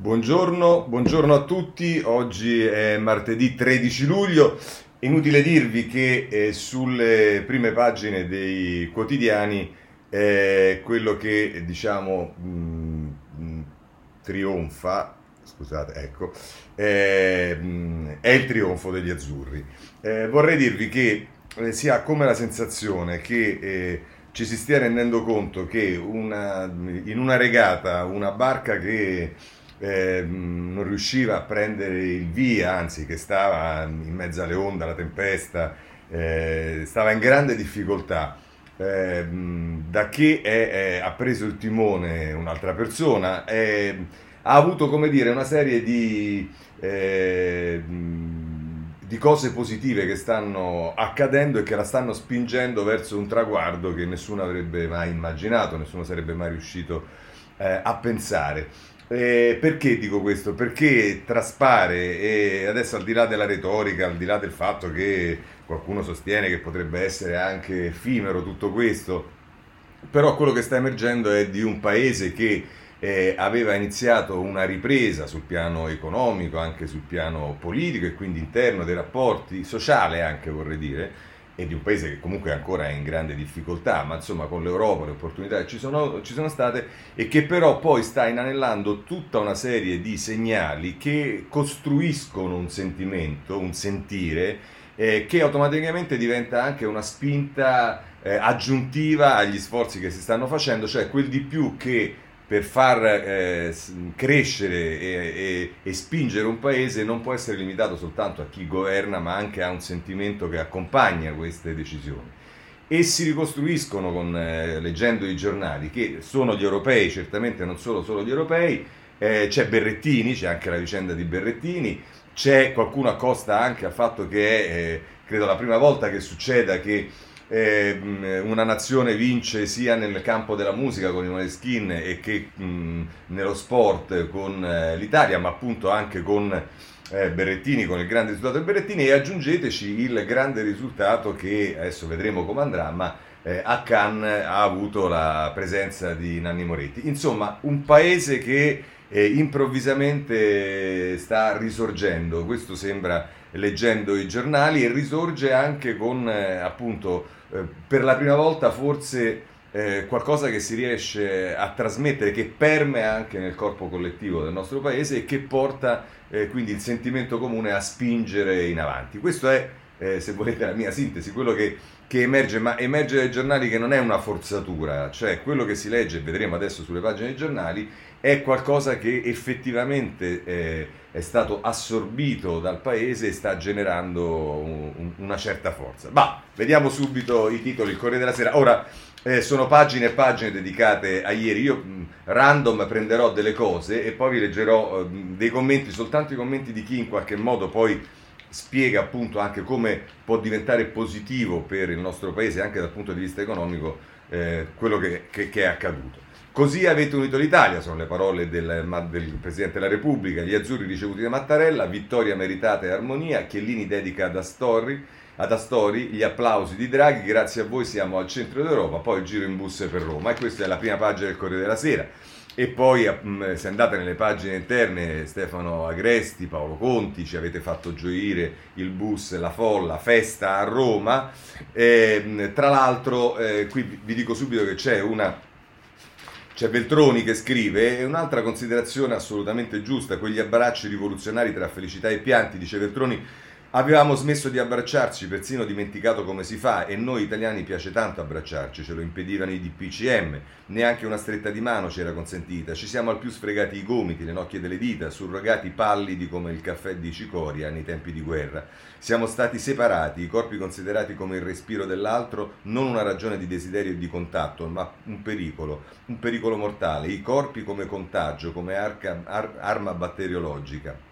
Buongiorno, buongiorno a tutti, oggi è martedì 13 luglio, inutile dirvi che eh, sulle prime pagine dei quotidiani eh, quello che diciamo mh, mh, trionfa, scusate, ecco, eh, mh, è il trionfo degli azzurri. Eh, vorrei dirvi che eh, si ha come la sensazione che eh, ci si stia rendendo conto che una, in una regata una barca che eh, non riusciva a prendere il via, anzi che stava in mezzo alle onde, alla tempesta, eh, stava in grande difficoltà. Eh, da che è, è, ha preso il timone un'altra persona, ha avuto come dire una serie di, eh, di cose positive che stanno accadendo e che la stanno spingendo verso un traguardo che nessuno avrebbe mai immaginato, nessuno sarebbe mai riuscito eh, a pensare. Eh, perché dico questo? Perché traspare e adesso al di là della retorica, al di là del fatto che qualcuno sostiene che potrebbe essere anche effimero tutto questo, però quello che sta emergendo è di un paese che eh, aveva iniziato una ripresa sul piano economico, anche sul piano politico e quindi interno dei rapporti, sociale anche vorrei dire, e di un paese che comunque ancora è in grande difficoltà, ma insomma con l'Europa le opportunità ci sono, ci sono state e che però poi sta inanellando tutta una serie di segnali che costruiscono un sentimento, un sentire, eh, che automaticamente diventa anche una spinta eh, aggiuntiva agli sforzi che si stanno facendo, cioè quel di più che per far eh, crescere e, e, e, spingere un paese non può essere limitato soltanto a chi governa, ma anche a un sentimento che accompagna queste decisioni. E si ricostruiscono con, eh, leggendo i giornali, che sono gli europei, certamente non solo, solo gli europei, eh, c'è Berrettini, c'è anche la vicenda di Berrettini, c'è qualcuno accosta anche al fatto che è, eh, credo, la prima volta che succeda che una nazione vince sia nel campo della musica con i Måneskin e che mh, nello sport con eh, l'Italia, ma appunto anche con eh, Berrettini, con il grande risultato di Berrettini e aggiungeteci il grande risultato che adesso vedremo come andrà, ma eh, a Cannes ha avuto la presenza di Nanni Moretti. Insomma, un paese che eh, improvvisamente sta risorgendo, questo sembra leggendo i giornali e risorge anche con eh, appunto eh, per la prima volta forse eh, qualcosa che si riesce a trasmettere, che permea anche nel corpo collettivo del nostro paese e che porta eh, quindi il sentimento comune a spingere in avanti. Questo è, eh, se volete, la mia sintesi, quello che, che, emerge, ma emerge dai giornali che non è una forzatura, cioè quello che si legge, vedremo adesso sulle pagine dei giornali, è qualcosa che effettivamente eh, è stato assorbito dal paese e sta generando un, una certa forza. Ma vediamo subito i titoli, il Corriere della Sera. Ora eh, sono pagine e pagine dedicate a ieri. Io mh, random prenderò delle cose e poi vi leggerò uh, dei commenti, soltanto i commenti di chi in qualche modo poi spiega appunto anche come può diventare positivo per il nostro paese anche dal punto di vista economico eh, quello che, che, che è accaduto. Così avete unito l'Italia, sono le parole del, del, Presidente della Repubblica, gli azzurri ricevuti da Mattarella, vittoria meritata e armonia, Chiellini dedica ad Astori, ad Astori gli applausi di Draghi, grazie a voi siamo al centro d'Europa, poi il giro in bus per Roma e questa è la prima pagina del Corriere della Sera. E poi mm, se andate nelle pagine interne, Stefano Agresti, Paolo Conti, ci avete fatto gioire il bus, la folla, festa a Roma. E, tra l'altro, eh, qui vi dico subito che c'è una c'è Veltroni che scrive, e un'altra considerazione assolutamente giusta, quegli abbracci rivoluzionari tra felicità e pianti, dice Veltroni, Avevamo smesso di abbracciarci, persino dimenticato come si fa, e noi italiani piace tanto abbracciarci, ce lo impedivano i DPCM, neanche una stretta di mano ci era consentita, ci siamo al più sfregati i gomiti, le nocchie delle dita, surrogati pallidi come il caffè di Cicoria nei tempi di guerra. Siamo stati separati, i corpi considerati come il respiro dell'altro, non una ragione di desiderio e di contatto, ma un pericolo, un pericolo mortale, i corpi come contagio, come arca, ar, arma batteriologica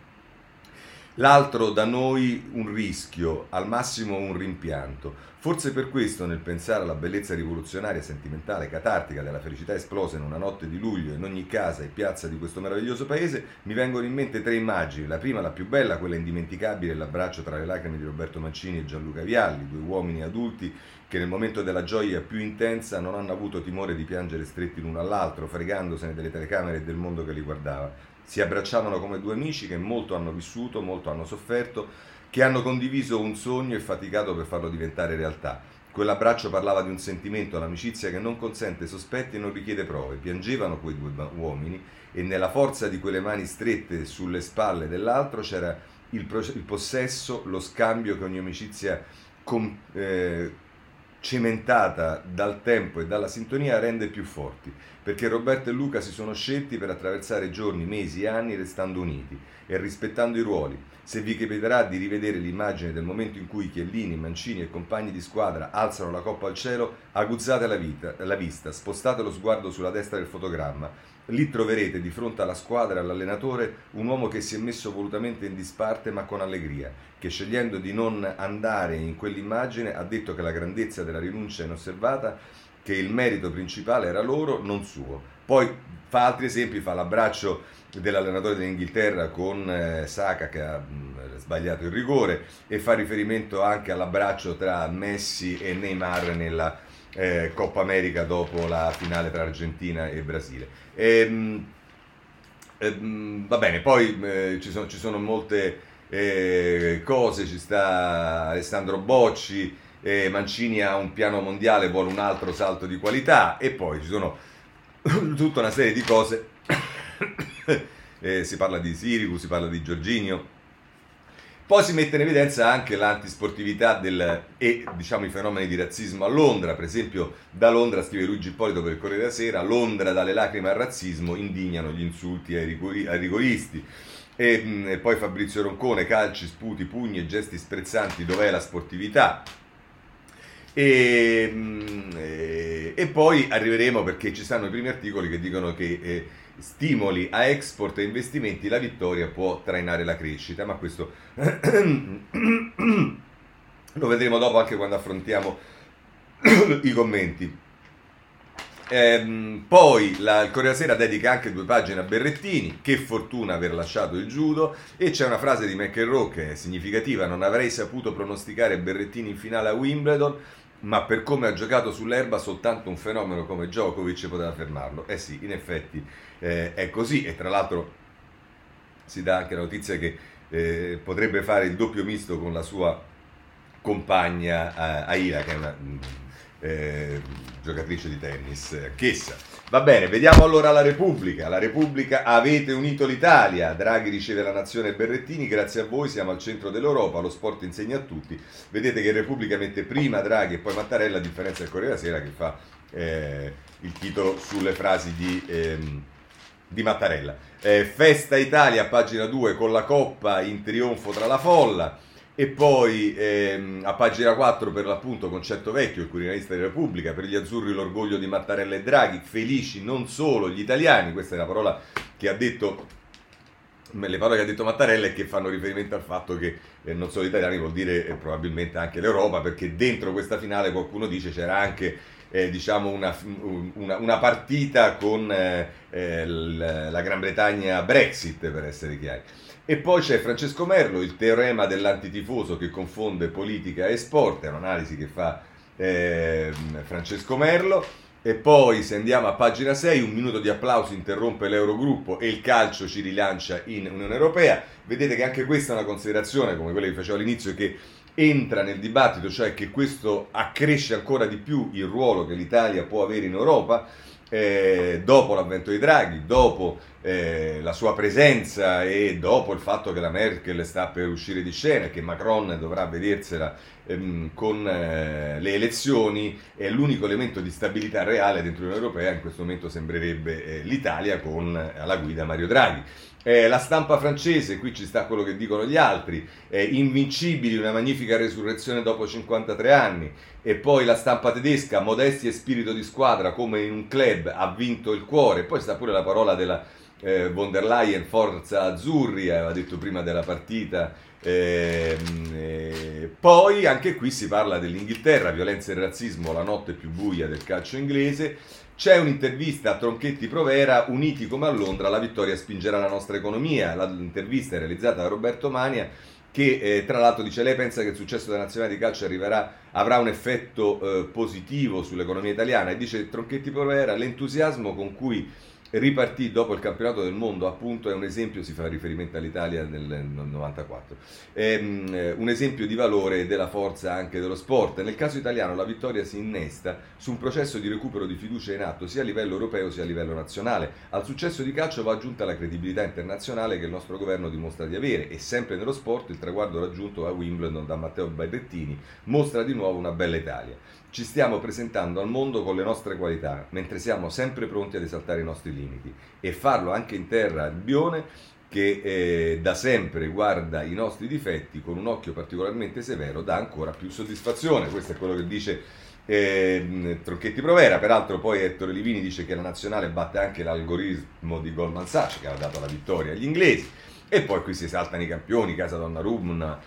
l'altro da noi un rischio, al massimo un rimpianto. Forse per questo, nel pensare alla bellezza rivoluzionaria, sentimentale, catartica della felicità esplosa in una notte di luglio in ogni casa e piazza di questo meraviglioso paese, mi vengono in mente tre immagini. La prima, la più bella, quella indimenticabile, l'abbraccio tra le lacrime di Roberto Mancini e Gianluca Vialli, due uomini adulti che nel momento della gioia più intensa non hanno avuto timore di piangere stretti l'uno all'altro, fregandosene delle telecamere e del mondo che li guardava. Si abbracciavano come due amici che molto hanno vissuto, molto hanno sofferto, che hanno condiviso un sogno e faticato per farlo diventare realtà. Quell'abbraccio parlava di un sentimento, l'amicizia che non consente sospetti e non richiede prove. Piangevano quei due uomini e nella forza di quelle mani strette sulle spalle dell'altro c'era il, il possesso, lo scambio che ogni amicizia com, eh, cementata dal tempo e dalla sintonia rende più forti, perché Roberto e Luca si sono scelti per attraversare giorni, mesi e anni restando uniti e rispettando i ruoli. Se vi capiterà di rivedere l'immagine del momento in cui Chiellini, Mancini e compagni di squadra alzano la coppa al cielo, aguzzate la, vita, la vista, spostate lo sguardo sulla destra del fotogramma Lì troverete di fronte alla squadra e all'allenatore un uomo che si è messo volutamente in disparte ma con allegria, che scegliendo di non andare in quell'immagine ha detto che la grandezza della rinuncia inosservata, che il merito principale era loro, non suo. Poi fa altri esempi, fa l'abbraccio dell'allenatore dell'Inghilterra con eh, Saka che ha mh, sbagliato il rigore e fa riferimento anche all'abbraccio tra Messi e Neymar nella eh, Coppa America dopo la finale tra Argentina e Brasile. Ehm, ehm, va bene, poi eh, ci, sono, ci, sono, molte eh, cose, ci sta Alessandro Bocci, Mancini ha un piano mondiale, vuole un altro salto di qualità e poi ci sono tutta una serie di cose. Eh, si parla di Sirigu, si parla di Giorginio poi si mette in evidenza anche l'antisportività del, e diciamo, i fenomeni di razzismo a Londra, per esempio da Londra scrive Luigi Ippolito per il Corriere della Sera, Londra dalle lacrime al razzismo indignano gli insulti ai, rigori, ai rigoristi. E, e, poi Fabrizio Roncone, calci, sputi, pugni e gesti sprezzanti, dov'è la sportività? E, e, e, poi arriveremo perché ci stanno i primi articoli che dicono che... Eh, stimoli a export e investimenti, la vittoria può trainare la crescita, ma questo lo vedremo dopo anche quando affrontiamo i commenti. Ehm, poi la, il Corriere Sera dedica anche due pagine a Berrettini, che fortuna aver lasciato il judo, e c'è una frase di McEnroe che è significativa, non avrei saputo pronosticare Berrettini in finale a Wimbledon, ma per come ha giocato sull'erba soltanto un fenomeno come Djokovic poteva fermarlo. Eh sì, in effetti eh, è così e tra l'altro si dà anche la notizia che eh, potrebbe fare il doppio misto con la sua compagna eh, Aira che è una mm, eh, giocatrice di tennis, Chessa. Va bene, vediamo allora la Repubblica. La Repubblica avete unito l'Italia. Draghi riceve la nazione Berrettini, grazie a voi siamo al centro dell'Europa, lo sport insegna a tutti. Vedete che Repubblica mette prima Draghi e poi Mattarella, a differenza del Corriere della Sera che fa eh, il titolo sulle frasi di... Ehm, di Mattarella. Eh, Festa Italia, pagina 2, con la coppa in trionfo tra la folla. E poi ehm, a pagina 4 per l'appunto Concetto Vecchio, il Quirinalista di Repubblica, per gli azzurri l'orgoglio di Mattarella e Draghi, felici non solo gli italiani, questa è la parola che ha detto, le parole che ha detto Mattarella e che fanno riferimento al fatto che eh, non solo gli italiani vuol dire eh, probabilmente anche l'Europa, perché dentro questa finale qualcuno dice c'era anche eh, diciamo una, una, una, partita con eh, eh la Gran Bretagna Brexit, per essere chiari. E poi c'è Francesco Merlo, il teorema dell'antitifoso che confonde politica e sport, è un'analisi che fa eh, Francesco Merlo. E poi se andiamo a pagina 6, un minuto di applauso interrompe l'Eurogruppo e il calcio ci rilancia in Unione Europea. Vedete che anche questa è una considerazione, come quella che facevo all'inizio, che entra nel dibattito, cioè che questo accresce ancora di più il ruolo che l'Italia può avere in Europa. Eh, dopo l'avvento di Draghi, dopo eh, la sua presenza e dopo il fatto che la Merkel sta per uscire di scena e che Macron dovrà vedersela ehm, con eh, le elezioni, è l'unico elemento di stabilità reale dentro l'Unione Europea, in questo momento sembrerebbe eh, l'Italia con alla guida Mario Draghi. Eh, la stampa francese, qui ci sta quello che dicono gli altri, eh, invincibili, una magnifica resurrezione dopo 53 anni, e poi la stampa tedesca, modestia e spirito di squadra come in un club, ha vinto il cuore, poi sta pure la parola della eh, von der Leyen, forza azzurri, aveva detto prima della partita, ehm, eh, poi anche qui si parla dell'Inghilterra, violenza e razzismo, la notte più buia del calcio inglese, c'è un'intervista a Tronchetti Provera, uniti come a Londra, la vittoria spingerà la nostra economia. L'intervista è realizzata da Roberto Mania, che eh, tra l'altro dice lei pensa che il successo della nazionale di calcio arriverà, avrà un effetto eh, positivo sull'economia italiana e dice Tronchetti Provera l'entusiasmo con cui ripartì dopo il campionato del mondo, appunto è un esempio, si fa riferimento all'Italia nel 94, è mm, eh, un esempio di valore della forza anche dello sport. Nel caso italiano la vittoria si innesta su un processo di recupero di fiducia in atto sia a livello europeo sia a livello nazionale. Al successo di calcio va aggiunta la credibilità internazionale che il nostro governo dimostra di avere e sempre nello sport il traguardo raggiunto a Wimbledon da Matteo Berrettini mostra di nuovo una bella Italia. Ci stiamo presentando al mondo con le nostre qualità, mentre siamo sempre pronti ad esaltare i nostri limiti e farlo anche in terra Albione che eh, da sempre guarda i nostri difetti con un occhio particolarmente severo dà ancora più soddisfazione. Questo è quello che dice eh, Tronchetti Provera. Peraltro poi Ettore Livini dice che la nazionale batte anche l'algoritmo di Goldman Sachs che ha dato la vittoria agli inglesi. E poi qui si esaltano i campioni, Casa Donnarumma,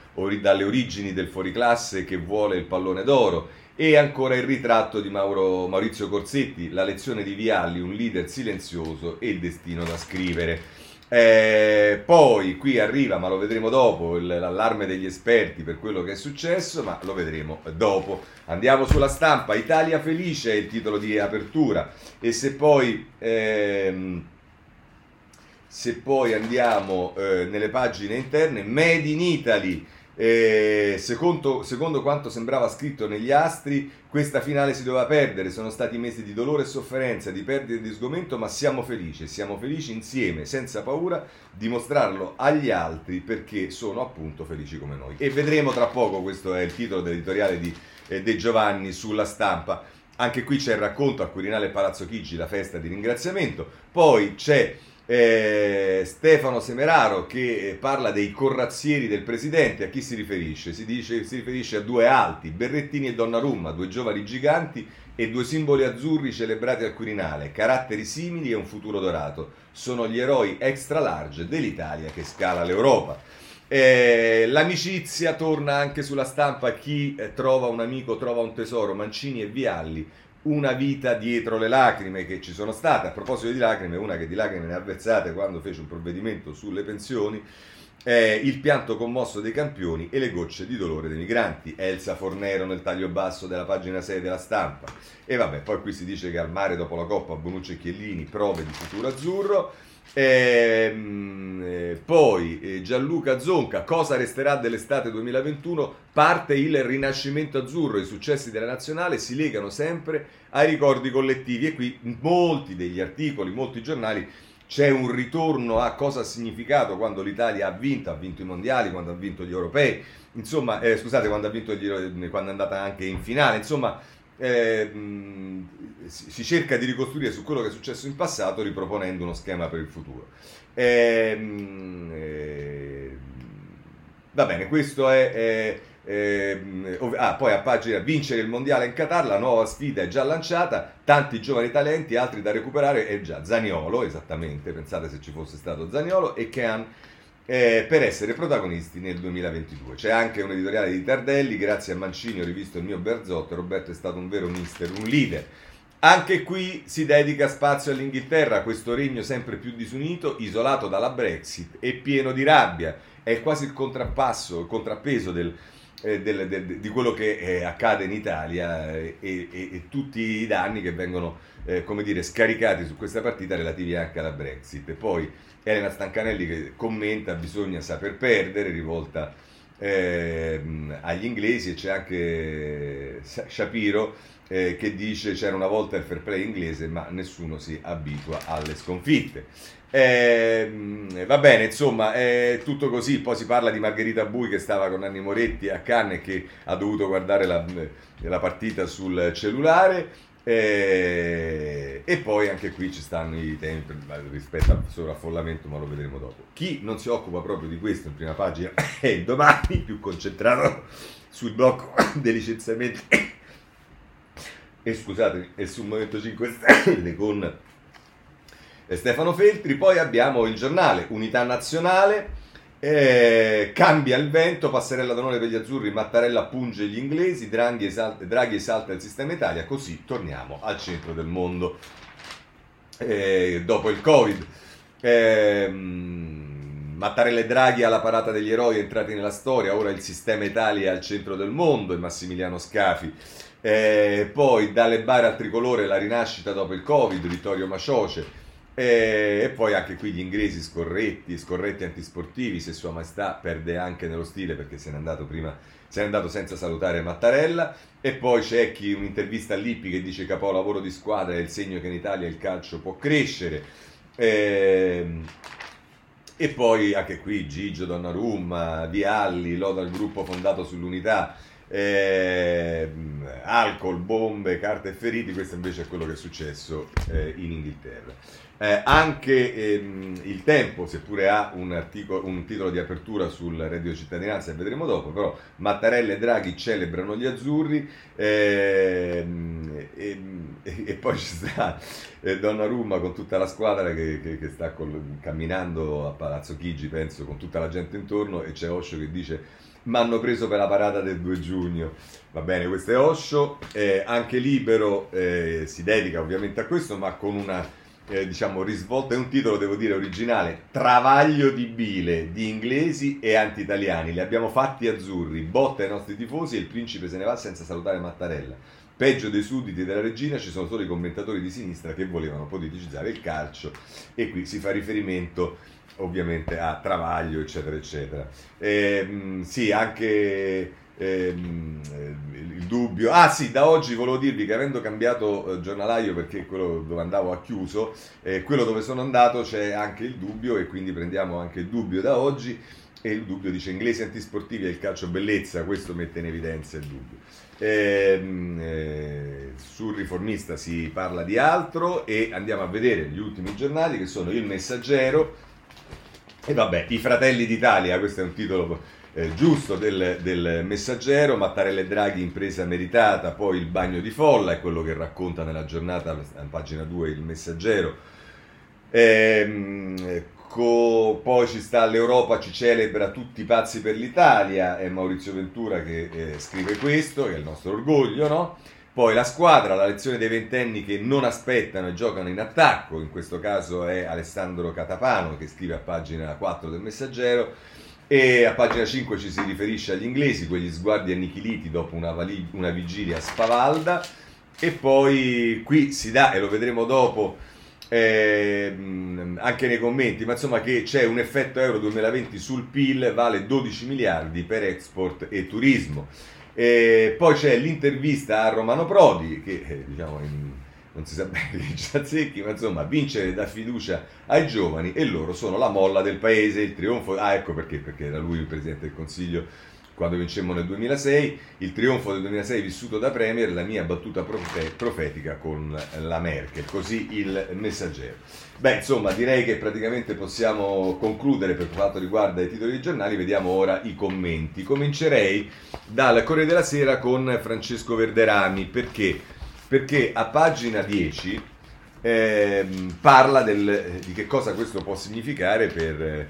dalle origini del fuoriclasse che vuole il pallone d'oro e ancora il ritratto di Mauro, Maurizio Corsetti, la lezione di Vialli, un leader silenzioso e il destino da scrivere. Eh, poi qui arriva, ma lo vedremo dopo, il, l'allarme degli esperti per quello che è successo, ma lo vedremo dopo. Andiamo sulla stampa, Italia felice è il titolo di apertura e se poi... Ehm, se poi andiamo eh, nelle pagine interne, Made in Italy, eh, secondo, secondo, quanto sembrava scritto negli astri, questa finale si doveva perdere. Sono stati mesi di dolore e sofferenza, di perdita e di sgomento, ma siamo felici. Siamo felici insieme, senza paura, di mostrarlo agli altri perché sono appunto felici come noi. E vedremo tra poco, questo è il titolo dell'editoriale di eh, De Giovanni sulla stampa. Anche qui c'è il racconto a Quirinale Palazzo Chigi, la festa di ringraziamento. Poi c'è eh, Stefano Semeraro che parla dei corazzieri del presidente, a chi si riferisce? Si, dice, si riferisce a due alti, Berrettini e Donnarumma, due giovani giganti e due simboli azzurri celebrati al Quirinale, caratteri simili e un futuro dorato. Sono gli eroi extra large dell'Italia che scala l'Europa. Eh, l'amicizia torna anche sulla stampa, chi eh, trova un amico trova un tesoro, Mancini e Vialli una vita dietro le lacrime che ci sono state. A proposito di lacrime, una che di lacrime ne ha versate quando fece un provvedimento sulle pensioni, è il pianto commosso dei campioni e le gocce di dolore dei migranti. Elsa Fornero nel taglio basso della pagina 6 della stampa. E vabbè, poi qui si dice che al mare dopo la Coppa Bonucci e Chiellini, prove di futuro azzurro. Ehm, eh, poi eh, Gianluca Zonca, cosa resterà dell'estate 2021? Parte il rinascimento azzurro, i successi della nazionale si legano sempre ai ricordi collettivi e qui in molti degli articoli, molti giornali c'è un ritorno a cosa ha significato quando l'Italia ha vinto, ha vinto i mondiali, quando ha vinto gli europei, insomma, eh, scusate, quando ha vinto gli, quando è andata anche in finale, insomma, eh, si cerca di ricostruire su quello che è successo in passato riproponendo uno schema per il futuro. Eh, va bene, questo è... è eh, ah, poi a pagina vincere il mondiale in Qatar, la nuova sfida è già lanciata, tanti giovani talenti, altri da recuperare, è già Zaniolo, esattamente, pensate se ci fosse stato Zaniolo, e Kean eh, per essere protagonisti nel 2022. C'è anche un editoriale di Tardelli, grazie a Mancini ho rivisto il mio Berzotto, Roberto è stato un vero mister, un leader. Anche qui si dedica spazio all'Inghilterra, questo regno sempre più disunito, isolato dalla Brexit e pieno di rabbia. È quasi il contrappasso, il contrappeso del, eh, del, del, di quello che eh, accade in Italia eh, e, e, e, tutti i danni che vengono, eh, come dire, scaricati su questa partita relativi anche alla Brexit. E poi Elena Stancanelli che commenta bisogna saper perdere, rivolta eh, agli inglesi e c'è anche Shapiro eh, che dice c'era una volta il fair play inglese ma nessuno si abitua alle sconfitte. Eh, va bene, insomma, è tutto così. Poi si parla di Margherita Bui che stava con Anni Moretti a Cannes e che ha dovuto guardare la, la partita sul cellulare. Eh, e poi anche qui ci stanno i tempi rispetto al sovraffollamento, ma lo vedremo dopo. Chi non si occupa proprio di questo in prima pagina è domani, più concentrato sul blocco dei licenziamenti e scusate, e sul Movimento 5 Stelle con Stefano Feltri. Poi abbiamo il giornale Unità Nazionale eh, cambia il vento, passerella d'onore per gli azzurri, Mattarella punge gli inglesi, Draghi esalta, Draghi esalta il sistema Italia, così torniamo al centro del mondo eh, dopo il Covid. Eh, Mattarella e Draghi alla parata degli eroi entrati nella storia, ora il sistema Italia è al centro del mondo e Massimiliano Scafi. Poi dalle bare al tricolore la rinascita dopo il Covid, Vittorio Macioce. E poi anche qui gli inglesi scorretti, scorretti antisportivi, se Sua Maestà perde anche nello stile perché se n'è andato prima, se n'è andato senza salutare Mattarella. E poi c'è chi un'intervista a Lippi che dice capolavoro di squadra è il segno che in Italia il calcio può crescere. Eh, e poi anche qui Gigio Donnarumma, Vialli, loda il gruppo fondato sull'unità eh, alcol, bombe, carte e feriti, questo invece è quello che è successo eh, in Inghilterra. Eh, anche ehm, il tempo, seppure ha un, articolo, un, titolo di apertura sul reddito cittadinanza, e vedremo dopo, però Mattarella e Draghi celebrano gli azzurri ehm, e, e, e, poi ci sta eh, Donnarumma con tutta la squadra che, che, che sta col, camminando a Palazzo Chigi, penso, con tutta la gente intorno e c'è Osho che dice mi hanno preso per la parata del 2 giugno. Va bene, questo è Osho, eh, anche Libero eh, si dedica ovviamente a questo, ma con una eh, diciamo risvolta, è un titolo devo dire originale, Travaglio di bile di inglesi e anti-italiani, li abbiamo fatti azzurri, botta ai nostri tifosi e il principe se ne va senza salutare Mattarella. Peggio dei sudditi della regina ci sono solo i commentatori di sinistra che volevano politicizzare il calcio. E qui si fa riferimento ovviamente a Travaglio, eccetera, eccetera. Eh, sì, anche ehm, il dubbio. Ah sì, da oggi volevo dirvi che avendo cambiato eh, giornalaio perché quello dove andavo ha chiuso, eh, quello dove sono andato c'è anche il dubbio e quindi prendiamo anche il dubbio da oggi. E il dubbio dice inglesi antisportivi e il calcio bellezza, questo mette in evidenza il dubbio. Ehm, eh, sul riformista si parla di altro e andiamo a vedere gli ultimi giornali che sono Il Messaggero, e vabbè, I Fratelli d'Italia, questo è un titolo eh, giusto del, del, messaggero, Mattarella e Draghi impresa meritata, poi il bagno di folla, è quello che racconta nella giornata, a pagina 2, il messaggero. Ehm, co, poi ci sta l'Europa ci celebra tutti i pazzi per l'Italia, è Maurizio Ventura che eh, scrive questo, che è il nostro orgoglio, no? Poi la squadra, la lezione dei ventenni che non aspettano e giocano in attacco, in questo caso è Alessandro Catapano che scrive a pagina 4 del Messaggero e a pagina 5 ci si riferisce agli inglesi, quegli sguardi annichiliti dopo una, vali- una vigilia spavalda e poi qui si dà, e lo vedremo dopo, eh, anche nei commenti, ma insomma che c'è un effetto Euro 2020 sul PIL, vale 12 miliardi per export e turismo. E poi c'è l'intervista a Romano Prodi, che eh, diciamo non si sa bene che ci azzecchi, ma insomma vincere dà fiducia ai giovani e loro sono la molla del paese, il trionfo. Ah, ecco perché, perché era lui il presidente del Consiglio quando vincemmo nel 2006, il trionfo del 2006 vissuto da Premier, la mia battuta profetica con la Merkel, così il messaggero. Beh, insomma, direi che praticamente possiamo concludere per quanto riguarda i titoli dei giornali, vediamo ora i commenti. Comincerei dal Corriere della Sera con Francesco Verderami, perché? Perché a pagina 10 eh, parla del, di che cosa questo può significare per,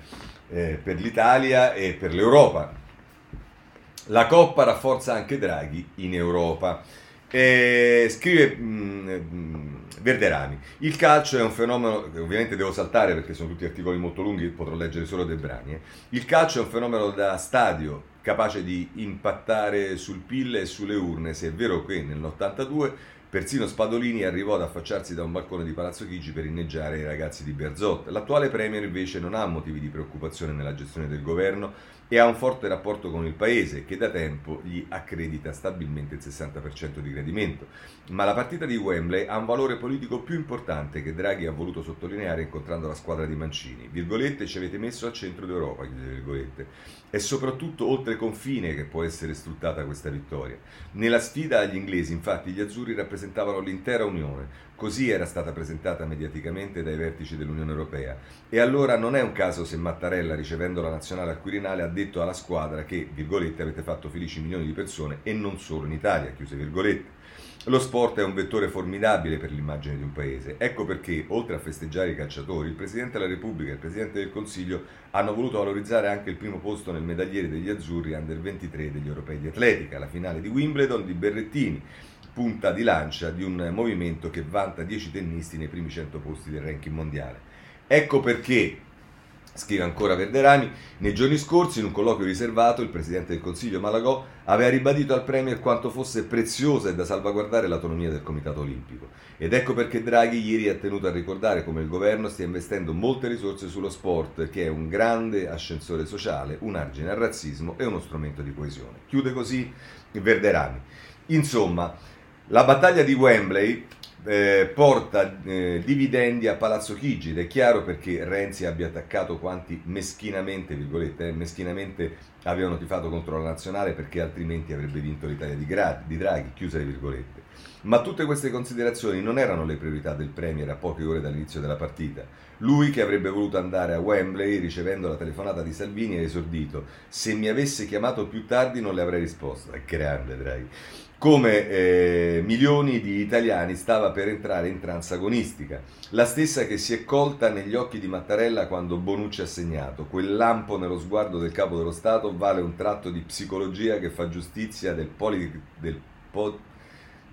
eh, per l'Italia e per l'Europa la Coppa rafforza anche Draghi in Europa. E scrive mh, mh, Verderani: Il calcio è un fenomeno, ovviamente devo saltare perché sono tutti articoli molto lunghi, potrò leggere solo dei brani. Eh. Il calcio è un fenomeno da stadio capace di impattare sul PIL e sulle urne, se è vero che nell'82 persino Spadolini arrivò ad affacciarsi da un balcone di Palazzo Chigi per inneggiare i ragazzi di Berzot. L'attuale Premier invece non ha motivi di preoccupazione nella gestione del governo e ha un forte rapporto con il paese che da tempo gli accredita stabilmente il 60% di gradimento. Ma la partita di Wembley ha un valore politico più importante che Draghi ha voluto sottolineare incontrando la squadra di Mancini. Virgolette ci avete messo al centro d'Europa, virgolette. È soprattutto oltre confine che può essere sfruttata questa vittoria. Nella sfida agli inglesi, infatti, gli azzurri rappresentavano l'intera Unione, Così era stata presentata mediaticamente dai vertici dell'Unione Europea. E allora non è un caso se Mattarella, ricevendo la nazionale al Quirinale, ha detto alla squadra che, virgolette, avete fatto felici milioni di persone e non solo in Italia, chiuse virgolette. Lo sport è un vettore formidabile per l'immagine di un paese. Ecco perché, oltre a festeggiare i calciatori, il Presidente della Repubblica e il Presidente del Consiglio hanno voluto valorizzare anche il primo posto nel medagliere degli azzurri under 23 degli europei di atletica, la finale di Wimbledon di Berrettini punta di lancia di un movimento che vanta 10 tennisti nei primi 100 posti del ranking mondiale. Ecco perché Scrive ancora Verderami, nei giorni scorsi in un colloquio riservato il Presidente del Consiglio Malagò aveva ribadito al Premier quanto fosse preziosa e da salvaguardare l'autonomia del Comitato Olimpico. Ed ecco perché Draghi ieri ha tenuto a ricordare come il governo stia investendo molte risorse sullo sport, che è un grande ascensore sociale, un argine al razzismo e uno strumento di coesione. Chiude così Verderami. Insomma, la battaglia di Wembley eh, porta eh, dividendi a Palazzo Chigi ed è chiaro perché Renzi abbia attaccato quanti meschinamente, virgolette, eh, meschinamente avevano tifato contro la nazionale perché altrimenti avrebbe vinto l'Italia di, Gra- di Draghi, chiuse le virgolette. Ma tutte queste considerazioni non erano le priorità del Premier a poche ore dall'inizio della partita. Lui che avrebbe voluto andare a Wembley ricevendo la telefonata di Salvini ha esordito se mi avesse chiamato più tardi non le avrei risposto. È grande Draghi come eh, milioni di italiani stava per entrare in trance agonistica, la stessa che si è colta negli occhi di Mattarella quando Bonucci ha segnato. Quel lampo nello sguardo del capo dello Stato vale un tratto di psicologia che fa giustizia del, poli, del po,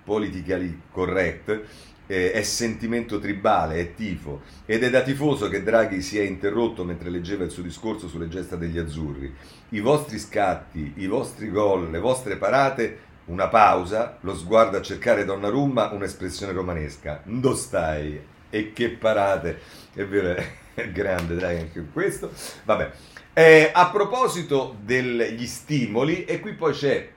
politically correct, eh, è sentimento tribale, è tifo ed è da tifoso che Draghi si è interrotto mentre leggeva il suo discorso sulle gesta degli azzurri. I vostri scatti, i vostri gol, le vostre parate una pausa, lo sguardo a cercare Donnarumma, un'espressione romanesca. Ndo stai? E che parate! È vero, è grande, dai, anche questo. Vabbè. Eh, a proposito degli stimoli, e qui poi c'è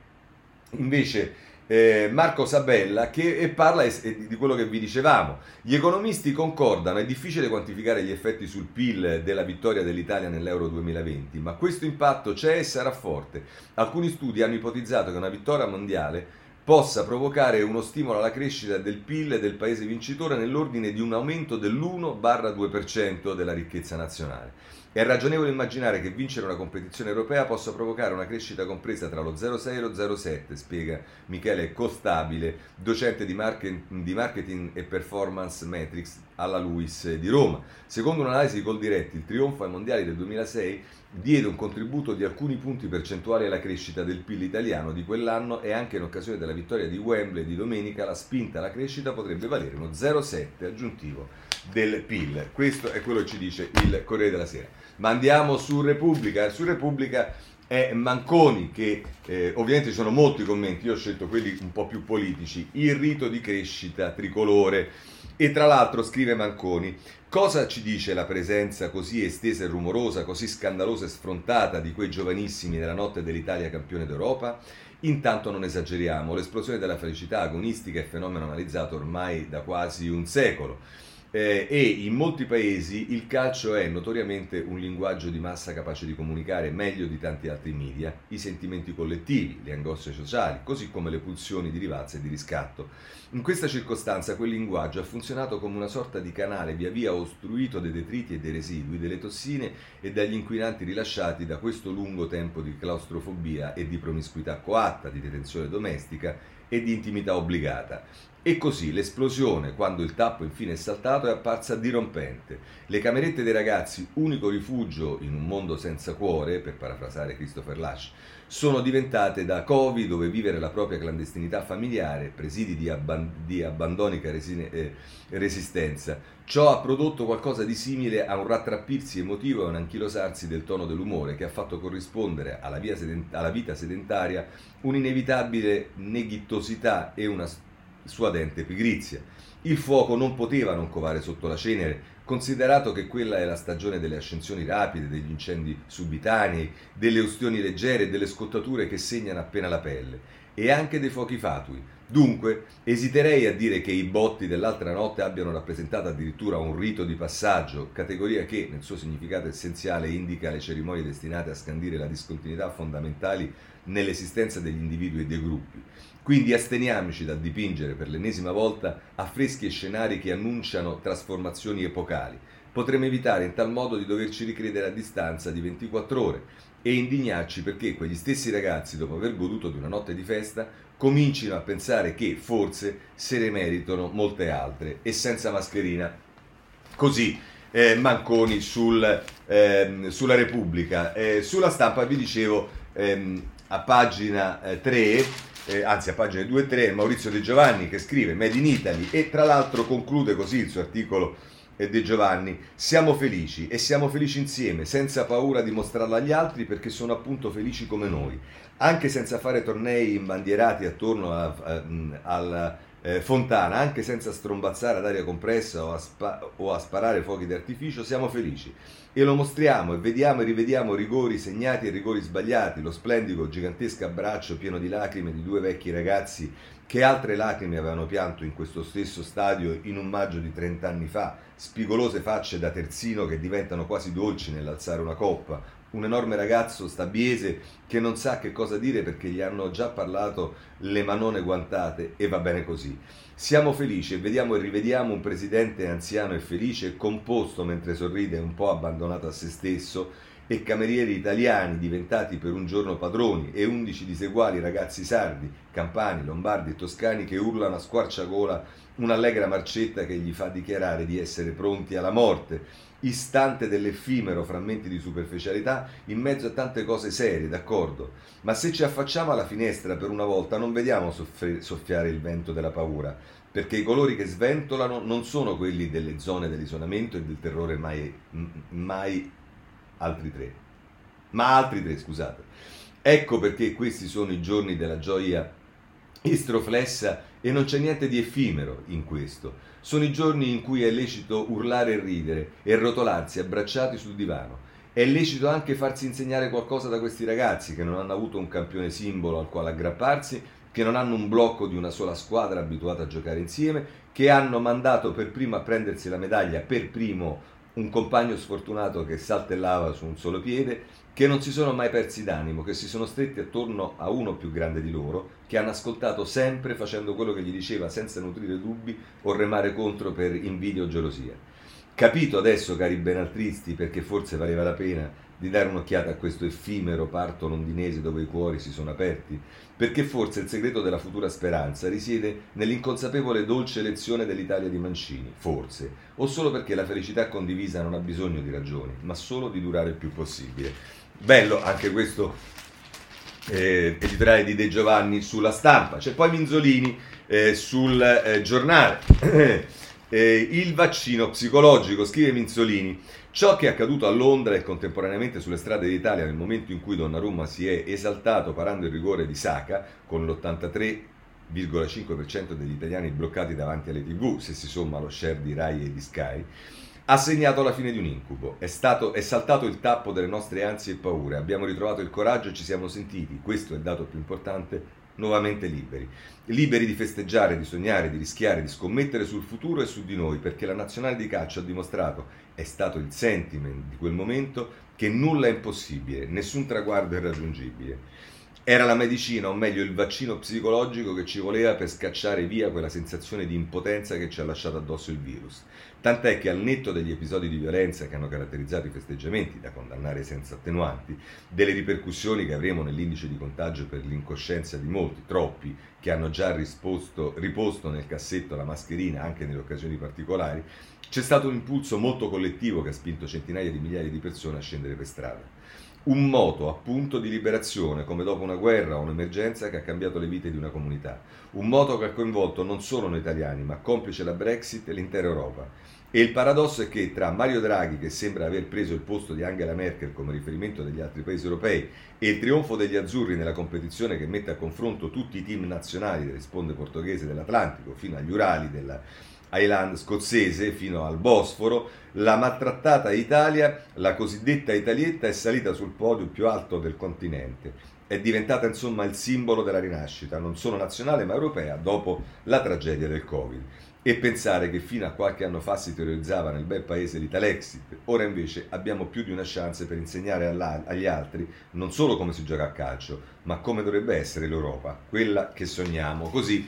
invece eh, Marco Sabella che parla di quello che vi dicevamo. Gli economisti concordano, è difficile quantificare gli effetti sul PIL della vittoria dell'Italia nell'Euro 2020, ma questo impatto c'è e sarà forte. Alcuni studi hanno ipotizzato che una vittoria mondiale possa provocare uno stimolo alla crescita del PIL del paese vincitore nell'ordine di un aumento dell'1-2% della ricchezza nazionale. È ragionevole immaginare che vincere una competizione europea possa provocare una crescita compresa tra lo 0,6 e lo 0,7, spiega Michele Costabile, docente di, market, di marketing e performance metrics alla LUIS di Roma. Secondo un'analisi di Coldiretti, il trionfo ai mondiali del 2006 diede un contributo di alcuni punti percentuali alla crescita del PIL italiano di quell'anno e anche in occasione della vittoria di Wembley di domenica la spinta alla crescita potrebbe valere uno 0,7 aggiuntivo del PIL. Questo è quello che ci dice il Corriere della Sera. Ma andiamo su Repubblica. Su Repubblica è Manconi che eh, ovviamente ci sono molti commenti, io ho scelto quelli un po' più politici, il rito di crescita tricolore e tra l'altro scrive Manconi, cosa ci dice la presenza così estesa e rumorosa, così scandalosa e sfrontata di quei giovanissimi nella notte dell'Italia campione d'Europa? Intanto non esageriamo, l'esplosione della felicità agonistica è fenomeno analizzato ormai da quasi un secolo eh, e in molti paesi il calcio è notoriamente un linguaggio di massa capace di comunicare meglio di tanti altri media i sentimenti collettivi, le angosce sociali, così come le pulsioni di rivalsa e di riscatto. In questa circostanza quel linguaggio ha funzionato come una sorta di canale via via ostruito dai detriti e dei residui, delle tossine e dagli inquinanti rilasciati da questo lungo tempo di claustrofobia e di promiscuità coatta, di detenzione domestica e di intimità obbligata. E così l'esplosione, quando il tappo infine è saltato, è apparsa dirompente. Le camerette dei ragazzi, unico rifugio in un mondo senza cuore, per parafrasare Christopher Lash, sono diventate da covi dove vivere la propria clandestinità familiare, presidi di, abban- di abbandonica resi- eh, resistenza. Ciò ha prodotto qualcosa di simile a un rattrappirsi emotivo e un anchilosarsi del tono dell'umore che ha fatto corrispondere alla, sedent- alla vita sedentaria un'inevitabile neghittosità e una suadente pigrizia. Il fuoco non poteva non covare sotto la cenere, considerato che quella è la stagione delle ascensioni rapide, degli incendi subitanei, delle ustioni leggere e delle scottature che segnano appena la pelle, e anche dei fuochi fatui. Dunque, esiterei a dire che i botti dell'altra notte abbiano rappresentato addirittura un rito di passaggio, categoria che, nel suo significato essenziale, indica le cerimonie destinate a scandire la discontinuità fondamentali nell'esistenza degli individui e dei gruppi. Quindi asteniamoci dal dipingere per l'ennesima volta affreschi e scenari che annunciano trasformazioni epocali. Potremmo evitare in tal modo di doverci ricredere a distanza di 24 ore e indignarci perché quegli stessi ragazzi, dopo aver goduto di una notte di festa, comincino a pensare che forse se ne meritano molte altre e senza mascherina. Così eh, Manconi sul, eh, sulla Repubblica. Eh, sulla stampa vi dicevo ehm, a pagina 3 eh, eh, anzi a pagina 2 e 3, Maurizio De Giovanni che scrive Made in Italy e tra l'altro conclude così il suo articolo De Giovanni, siamo felici e siamo felici insieme, senza paura di mostrarlo agli altri perché sono appunto felici come noi, anche senza fare tornei imbandierati attorno alla eh, Fontana, anche senza strombazzare ad aria compressa o a, spa- o a sparare fuochi d'artificio, siamo felici. E lo mostriamo e vediamo e rivediamo rigori segnati e rigori sbagliati, lo splendido gigantesco abbraccio pieno di lacrime di due vecchi ragazzi che altre lacrime avevano pianto in questo stesso stadio in un maggio di 30 anni fa, spigolose facce da terzino che diventano quasi dolci nell'alzare una coppa, un enorme ragazzo stabiese che non sa che cosa dire perché gli hanno già parlato le manone guantate e va bene così. Siamo felici e vediamo e rivediamo un presidente anziano e felice, composto mentre sorride, un po' abbandonato a se stesso, e camerieri italiani diventati per un giorno padroni e undici diseguali ragazzi sardi, campani, lombardi e toscani che urlano a squarciagola un'allegra marcetta che gli fa dichiarare di essere pronti alla morte istante dell'effimero frammenti di superficialità in mezzo a tante cose serie, d'accordo, ma se ci affacciamo alla finestra per una volta non vediamo soffiare il vento della paura, perché i colori che sventolano non sono quelli delle zone dell'isolamento e del terrore mai, mai altri tre, ma altri tre, scusate. Ecco perché questi sono i giorni della gioia istroflessa e non c'è niente di effimero in questo. Sono i giorni in cui è lecito urlare e ridere e rotolarsi abbracciati sul divano. È lecito anche farsi insegnare qualcosa da questi ragazzi che non hanno avuto un campione simbolo al quale aggrapparsi, che non hanno un blocco di una sola squadra abituata a giocare insieme, che hanno mandato per primo a prendersi la medaglia per primo un compagno sfortunato che saltellava su un solo piede che non si sono mai persi d'animo, che si sono stretti attorno a uno più grande di loro, che hanno ascoltato sempre facendo quello che gli diceva senza nutrire dubbi o remare contro per invidia o gelosia. Capito adesso, cari benaltristi, perché forse valeva la pena di dare un'occhiata a questo effimero parto londinese dove i cuori si sono aperti, perché forse il segreto della futura speranza risiede nell'inconsapevole dolce lezione dell'Italia di Mancini, forse, o solo perché la felicità condivisa non ha bisogno di ragioni, ma solo di durare il più possibile. Bello anche questo eh, editoriale di De Giovanni sulla stampa. C'è poi Minzolini eh, sul eh, giornale. Eh, il vaccino psicologico, scrive Minzolini. Ciò che è accaduto a Londra e contemporaneamente sulle strade d'Italia nel momento in cui Donnarumma si è esaltato parando il rigore di Saka con l'83,5% degli italiani bloccati davanti alle tv, se si somma lo share di Rai e di Sky, ha segnato la fine di un incubo. È, stato, è saltato il tappo delle nostre ansie e paure. Abbiamo ritrovato il coraggio e ci siamo sentiti, questo è il dato più importante, nuovamente liberi. Liberi di festeggiare, di sognare, di rischiare, di scommettere sul futuro e su di noi, perché la nazionale di calcio ha dimostrato, è stato il sentiment di quel momento, che nulla è impossibile, nessun traguardo è irraggiungibile. Era la medicina, o meglio il vaccino psicologico che ci voleva per scacciare via quella sensazione di impotenza che ci ha lasciato addosso il virus. Tant'è che al netto degli episodi di violenza che hanno caratterizzato i festeggiamenti, da condannare senza attenuanti, delle ripercussioni che avremo nell'indice di contagio per l'incoscienza di molti, troppi, che hanno già risposto, riposto nel cassetto la mascherina anche nelle occasioni particolari, c'è stato un impulso molto collettivo che ha spinto centinaia di migliaia di persone a scendere per strada un moto appunto di liberazione, come dopo una guerra o un'emergenza che ha cambiato le vite di una comunità. Un moto che ha coinvolto non solo noi italiani, ma complice la Brexit e l'intera Europa. E il paradosso è che tra Mario Draghi, che sembra aver preso il posto di Angela Merkel come riferimento degli altri paesi europei, e il trionfo degli azzurri nella competizione che mette a confronto tutti i team nazionali delle sponde portoghese dell'Atlantico, fino agli Urali della Highland scozzese fino al Bosforo, la maltrattata Italia, la cosiddetta Italietta, è salita sul podio più alto del continente. È diventata insomma il simbolo della rinascita, non solo nazionale ma europea, dopo la tragedia del Covid. E pensare che fino a qualche anno fa si teorizzava nel bel paese l'Italexit, ora invece abbiamo più di una chance per insegnare agli altri non solo come si gioca a calcio, ma come dovrebbe essere l'Europa, quella che sogniamo. Così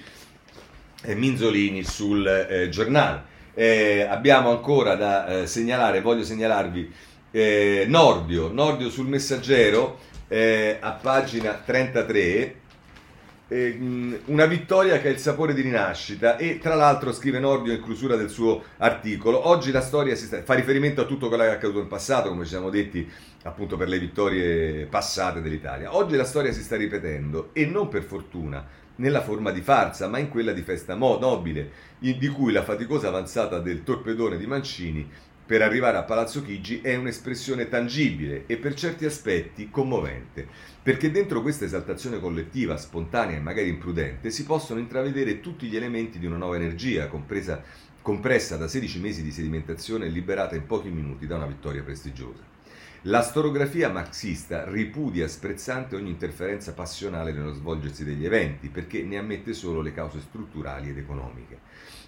Minzolini sul eh, giornale. Eh, abbiamo ancora da eh, segnalare, voglio segnalarvi eh, Nordio, Nordio sul messaggero eh, a pagina 33 una vittoria che ha il sapore di rinascita e tra l'altro scrive Nordio in chiusura del suo articolo. Oggi la storia sta, fa riferimento a tutto quello che è accaduto in passato come ci siamo detti appunto per le vittorie passate dell'Italia. Oggi la storia si sta ripetendo e non per fortuna nella forma di farsa, ma in quella di festa nobile, di cui la faticosa avanzata del torpedone di Mancini per arrivare a Palazzo Chigi è un'espressione tangibile e per certi aspetti commovente, perché dentro questa esaltazione collettiva, spontanea e magari imprudente, si possono intravedere tutti gli elementi di una nuova energia, compresa, compressa da 16 mesi di sedimentazione e liberata in pochi minuti da una vittoria prestigiosa. La storiografia marxista ripudia sprezzante ogni interferenza passionale nello svolgersi degli eventi, perché ne ammette solo le cause strutturali ed economiche.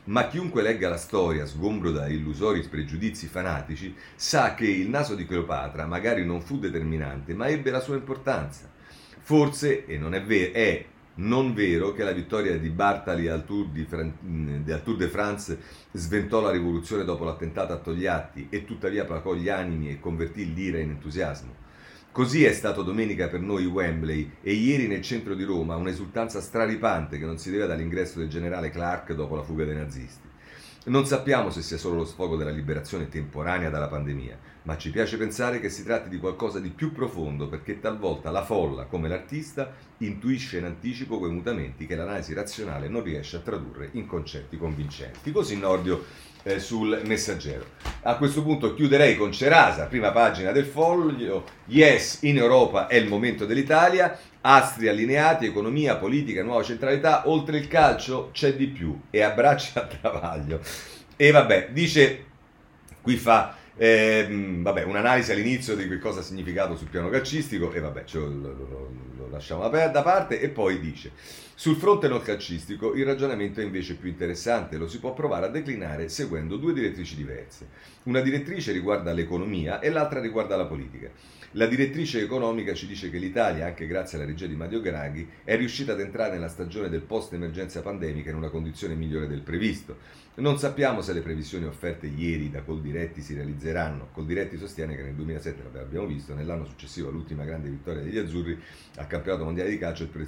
Ma chiunque legga la storia, sgombro da illusori pregiudizi fanatici, sa che il naso di Cleopatra magari non fu determinante, ma ebbe la sua importanza. Forse, e non è vero, è non vero che la vittoria di Bartali al Tour, Fran- al Tour, de France sventò la rivoluzione dopo l'attentato a Togliatti e tuttavia placò gli animi e convertì l'ira in entusiasmo. Così è stato domenica per noi Wembley e ieri nel centro di Roma un'esultanza straripante che non si deve dall'ingresso del generale Clark dopo la fuga dei nazisti. Non sappiamo se sia solo lo sfogo della liberazione temporanea dalla pandemia, ma ci piace pensare che si tratti di qualcosa di più profondo perché talvolta la folla, come l'artista, intuisce in anticipo quei mutamenti che l'analisi razionale non riesce a tradurre in concetti convincenti. Così Nordio eh, sul messaggero. A questo punto chiuderei con Cerasa, prima pagina del foglio. Yes, in Europa è il momento dell'Italia. Astri allineati, economia, politica, nuova centralità. Oltre il calcio c'è di più e abbraccia a travaglio. E vabbè, dice, qui fa eh, vabbè, un'analisi all'inizio di che cosa ha significato sul piano calcistico e vabbè, lo, lo, lo, lasciamo da parte e poi dice sul fronte non calcistico il ragionamento è invece più interessante, lo si può provare a declinare seguendo due direttrici diverse. Una direttrice riguarda l'economia e l'altra riguarda la politica. La direttrice economica ci dice che l'Italia, anche grazie alla regia di Mario Draghi, è riuscita ad entrare nella stagione del post-emergenza pandemica in una condizione migliore del previsto. Non sappiamo se le previsioni offerte ieri da Coldiretti si realizzeranno. Coldiretti sostiene che nel 2007, l'abbiamo visto, nell'anno successivo all'ultima grande vittoria degli azzurri al campionato mondiale di calcio, il, pre-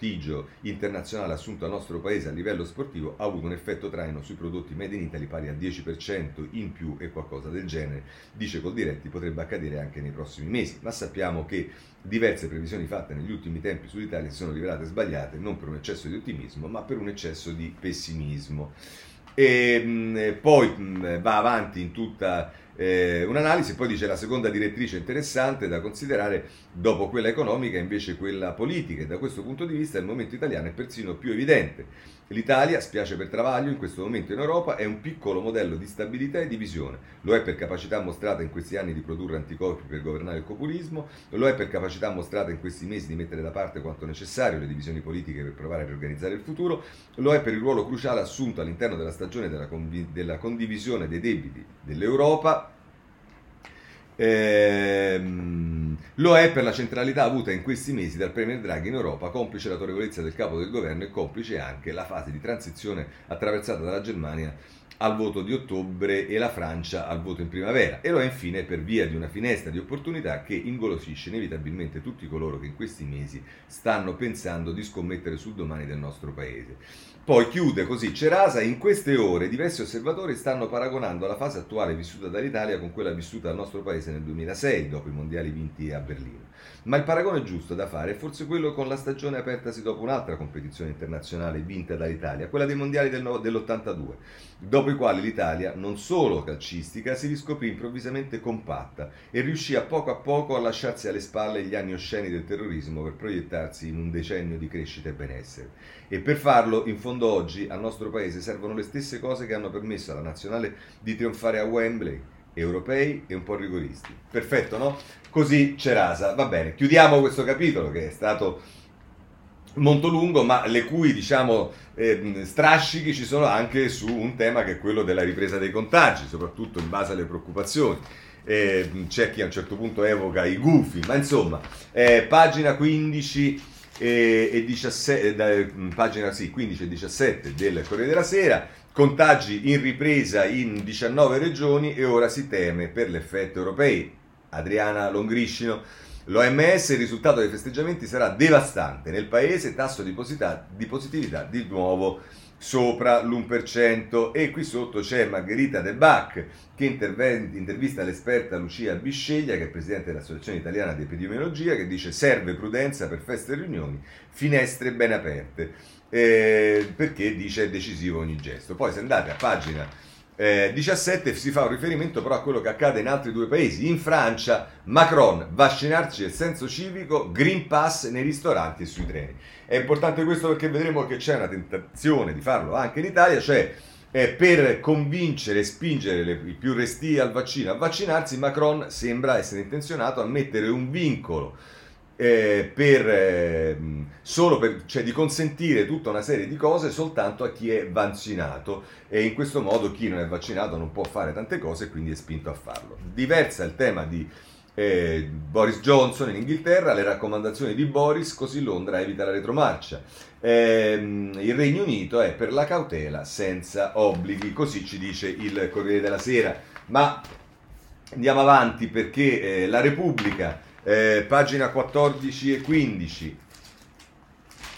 prestigio internazionale assunto al nostro paese a livello sportivo ha avuto un effetto traino sui prodotti made in Italy pari al 10% in più e qualcosa del genere, dice Coldiretti, potrebbe accadere anche nei prossimi mesi, ma sappiamo che diverse previsioni fatte negli ultimi tempi sull'Italia si sono rivelate sbagliate non per un eccesso di ottimismo, ma per un eccesso di pessimismo. E mh, poi mh, va avanti in tutta eh, un'analisi, poi dice la seconda direttrice interessante da considerare dopo quella economica invece quella politica e da questo punto di vista il momento italiano è persino più evidente. L'Italia, spiace per Travaglio, in questo momento in Europa è un piccolo modello di stabilità e di visione. Lo è per capacità mostrata in questi anni di produrre anticorpi per governare il populismo, lo è per capacità mostrata in questi mesi di mettere da parte quanto necessario le divisioni politiche per provare a riorganizzare il futuro, lo è per il ruolo cruciale assunto all'interno della stagione della, conv- della condivisione dei debiti dell'Europa Ehm, lo è per la centralità avuta in questi mesi dal Premier Draghi in Europa, complice l'autorevolezza del capo del governo e complice anche la fase di transizione attraversata dalla Germania al voto di ottobre e la Francia al voto in primavera e lo è infine per via di una finestra di opportunità che ingolosisce inevitabilmente tutti coloro che in questi mesi stanno pensando di scommettere sul domani del nostro paese. Poi chiude così Cerasa, in queste ore diversi osservatori stanno paragonando la fase attuale vissuta dall'Italia con quella vissuta dal nostro paese nel 2006, dopo i mondiali vinti a Berlino. Ma il paragone giusto da fare è forse quello con la stagione apertasi dopo un'altra competizione internazionale vinta dall'Italia, quella dei mondiali del, dell'82, dopo i quali l'Italia, non solo calcistica, si riscoprì improvvisamente compatta e riuscì a poco a poco a lasciarsi alle spalle gli anni osceni del terrorismo per proiettarsi in un decennio di crescita e benessere. E per farlo, in fondo oggi, al nostro paese servono le stesse cose che hanno permesso alla nazionale di trionfare a Wembley, europei e un po' rigoristi. Perfetto, no? Così c'è rasa. Va bene, chiudiamo questo capitolo che è stato molto lungo, ma le cui diciamo eh, strascichi ci sono anche su un tema che è quello della ripresa dei contagi, soprattutto in base alle preoccupazioni. Eh, c'è chi a un certo punto evoca i gufi, ma insomma, eh, pagina 15 e, e 17, pagina sì, 15 e 17 del Corriere della Sera Contagi in ripresa in 19 regioni e ora si teme per l'effetto europei. Adriana Longriscino. L'OMS, il risultato dei festeggiamenti sarà devastante. Nel paese tasso di, positività di nuovo sopra l'1% e qui sotto c'è Margherita De Bac che intervista l'esperta Lucia Bisceglia che è presidente dell'Associazione Italiana di Epidemiologia che dice serve prudenza per feste e riunioni, finestre ben aperte eh, perché dice è decisivo ogni gesto. Poi se andate a pagina eh, 17 si fa un riferimento però a quello che accade in altri due paesi. In Francia, Macron, vaccinarci il senso civico, Green Pass nei ristoranti e sui treni. È importante questo perché vedremo che c'è una tentazione di farlo anche in Italia, cioè eh, per convincere e spingere le, i più resti al vaccino a vaccinarsi, Macron sembra essere intenzionato a mettere un vincolo eh, per, eh, solo per, cioè di consentire tutta una serie di cose soltanto a chi è vaccinato e in questo modo chi non è vaccinato non può fare tante cose e quindi è spinto a farlo. Diversa il tema di eh, Boris Johnson in Inghilterra, le raccomandazioni di Boris, così Londra evita la retromarcia. Eh, il Regno Unito è per la cautela senza obblighi, così ci dice il Corriere della Sera. Ma andiamo avanti perché eh, la Repubblica eh, pagina 14 e 15.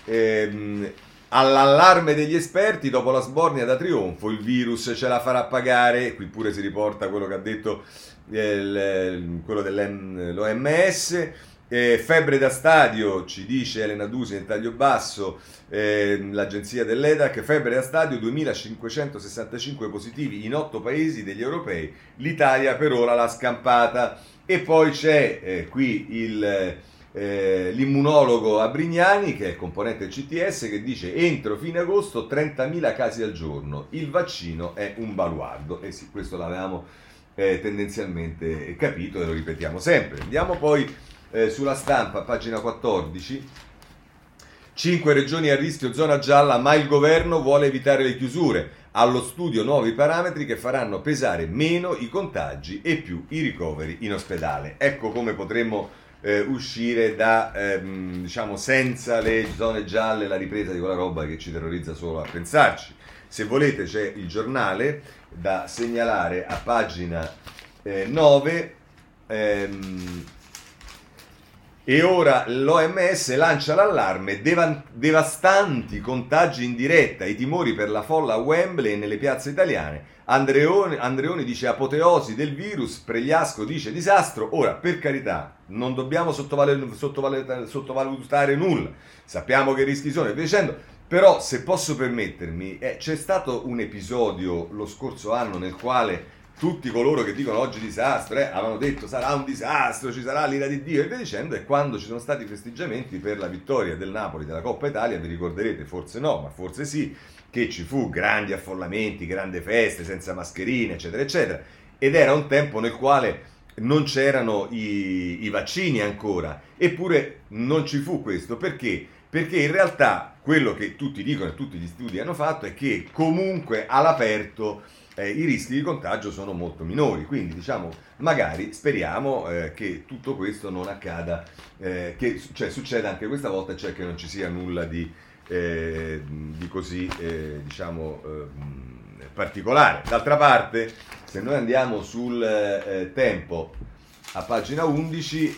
Ehm, all'allarme degli esperti, dopo la sbornia da trionfo, il virus ce la farà pagare. Qui pure si riporta quello che ha detto eh, quello dell'OMS. Eh, febbre da stadio, ci dice Elena Dusi nel taglio basso, eh, l'agenzia dell'EDAC, febbre da stadio 2565 positivi in 8 paesi degli europei, l'Italia per ora l'ha scampata. E poi c'è eh, qui il, eh, l'immunologo Abrignani, che è il componente CTS, che dice entro fine agosto 30.000 casi al giorno, il vaccino è un baluardo. E sì, questo l'avevamo eh, tendenzialmente capito e lo ripetiamo sempre. Andiamo poi eh, sulla stampa, pagina 14. 5 regioni a rischio zona gialla, ma il governo vuole evitare le chiusure allo studio nuovi parametri che faranno pesare meno i contagi e più i ricoveri in ospedale. Ecco come potremmo eh, uscire da, ehm, diciamo, senza le zone gialle, la ripresa di quella roba che ci terrorizza solo a pensarci. Se volete c'è il giornale da segnalare a pagina eh, 9. Ehm, e ora l'OMS lancia l'allarme, deva- devastanti contagi in diretta, i timori per la folla a Wembley e nelle piazze italiane. Andreoni, Andreoni dice apoteosi del virus, Pregliasco dice disastro. Ora, per carità, non dobbiamo sottovalutare, sottovalutare, sottovalutare nulla. Sappiamo che rischi sono e via dicendo. Però, se posso permettermi, eh, c'è stato un episodio lo scorso anno nel quale tutti coloro che dicono oggi disastro, eh, avevano detto sarà un disastro, ci sarà l'ira di Dio e via dicendo, e quando ci sono stati i festeggiamenti per la vittoria del Napoli della Coppa Italia, vi ricorderete, forse no, ma forse sì, che ci fu grandi affollamenti, grandi feste, senza mascherine, eccetera, eccetera, ed era un tempo nel quale non c'erano i, i vaccini ancora, eppure non ci fu questo, perché? Perché in realtà quello che tutti dicono e tutti gli studi hanno fatto è che comunque all'aperto eh, i rischi di contagio sono molto minori. Quindi diciamo, magari speriamo eh, che tutto questo non accada, eh, che cioè, succeda anche questa volta, cioè che non ci sia nulla di, eh, di così, eh, diciamo, eh, particolare. D'altra parte, se noi andiamo sul tempo a pagina 11,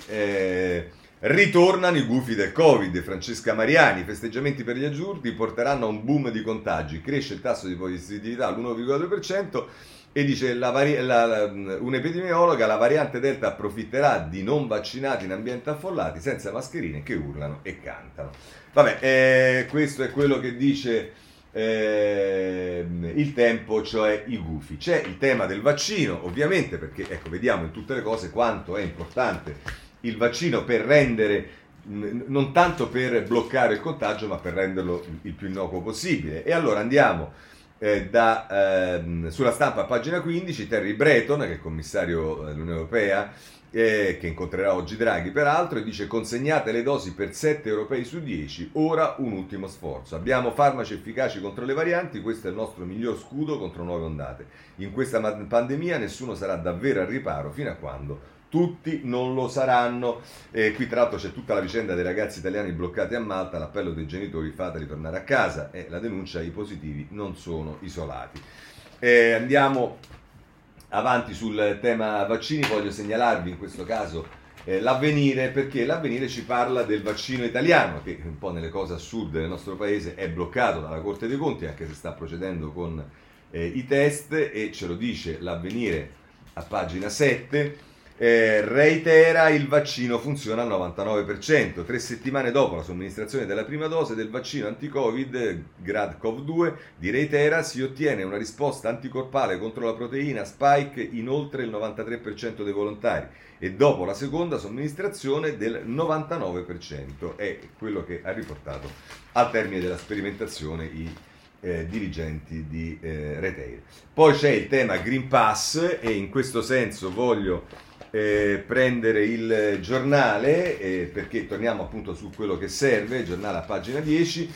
Ritornano i gufi del Covid. Francesca Mariani, i festeggiamenti per gli azzurri porteranno a un boom di contagi. Cresce il tasso di positività all'1,2% e dice la vari- la, la, un'epidemiologa, la variante Delta approfitterà di non vaccinati in ambienti affollati senza mascherine che urlano e cantano. Vabbè, eh, questo è quello che dice eh, il tempo, cioè i gufi. C'è il tema del vaccino, ovviamente, perché ecco, vediamo in tutte le cose quanto è importante il vaccino per rendere non tanto per bloccare il contagio, ma per renderlo il più innocuo possibile. E allora andiamo eh, da, eh, sulla stampa a pagina 15, Terry Breton, che è commissario dell'Unione Europea, eh, che incontrerà oggi Draghi peraltro, e dice consegnate le dosi per 7 europei su 10, ora un ultimo sforzo. Abbiamo farmaci efficaci contro le varianti, questo è il nostro miglior scudo contro nuove ondate. In questa pandemia nessuno sarà davvero al riparo fino a quando tutti non lo saranno. Eh, qui tra l'altro c'è tutta la vicenda dei ragazzi italiani bloccati a Malta, l'appello dei genitori fateli tornare a casa e la denuncia i positivi non sono isolati. Eh, andiamo avanti sul tema vaccini, voglio segnalarvi in questo caso eh, l'avvenire perché l'avvenire ci parla del vaccino italiano che un po' nelle cose assurde del nostro paese è bloccato dalla Corte dei Conti anche se sta procedendo con eh, i test e ce lo dice l'avvenire a pagina 7 eh, reitera il vaccino funziona al 99%. Tre settimane dopo la somministrazione della prima dose del vaccino anti-Covid GradCov2 di Reitera si ottiene una risposta anticorpale contro la proteina spike in oltre il 93% dei volontari e dopo la seconda somministrazione del 99%. È quello che ha riportato al termine della sperimentazione i eh, dirigenti di eh, Reteira. Poi c'è il tema Green Pass e in questo senso voglio eh, prendere il giornale, eh, perché torniamo appunto su quello che serve, giornale a pagina 10,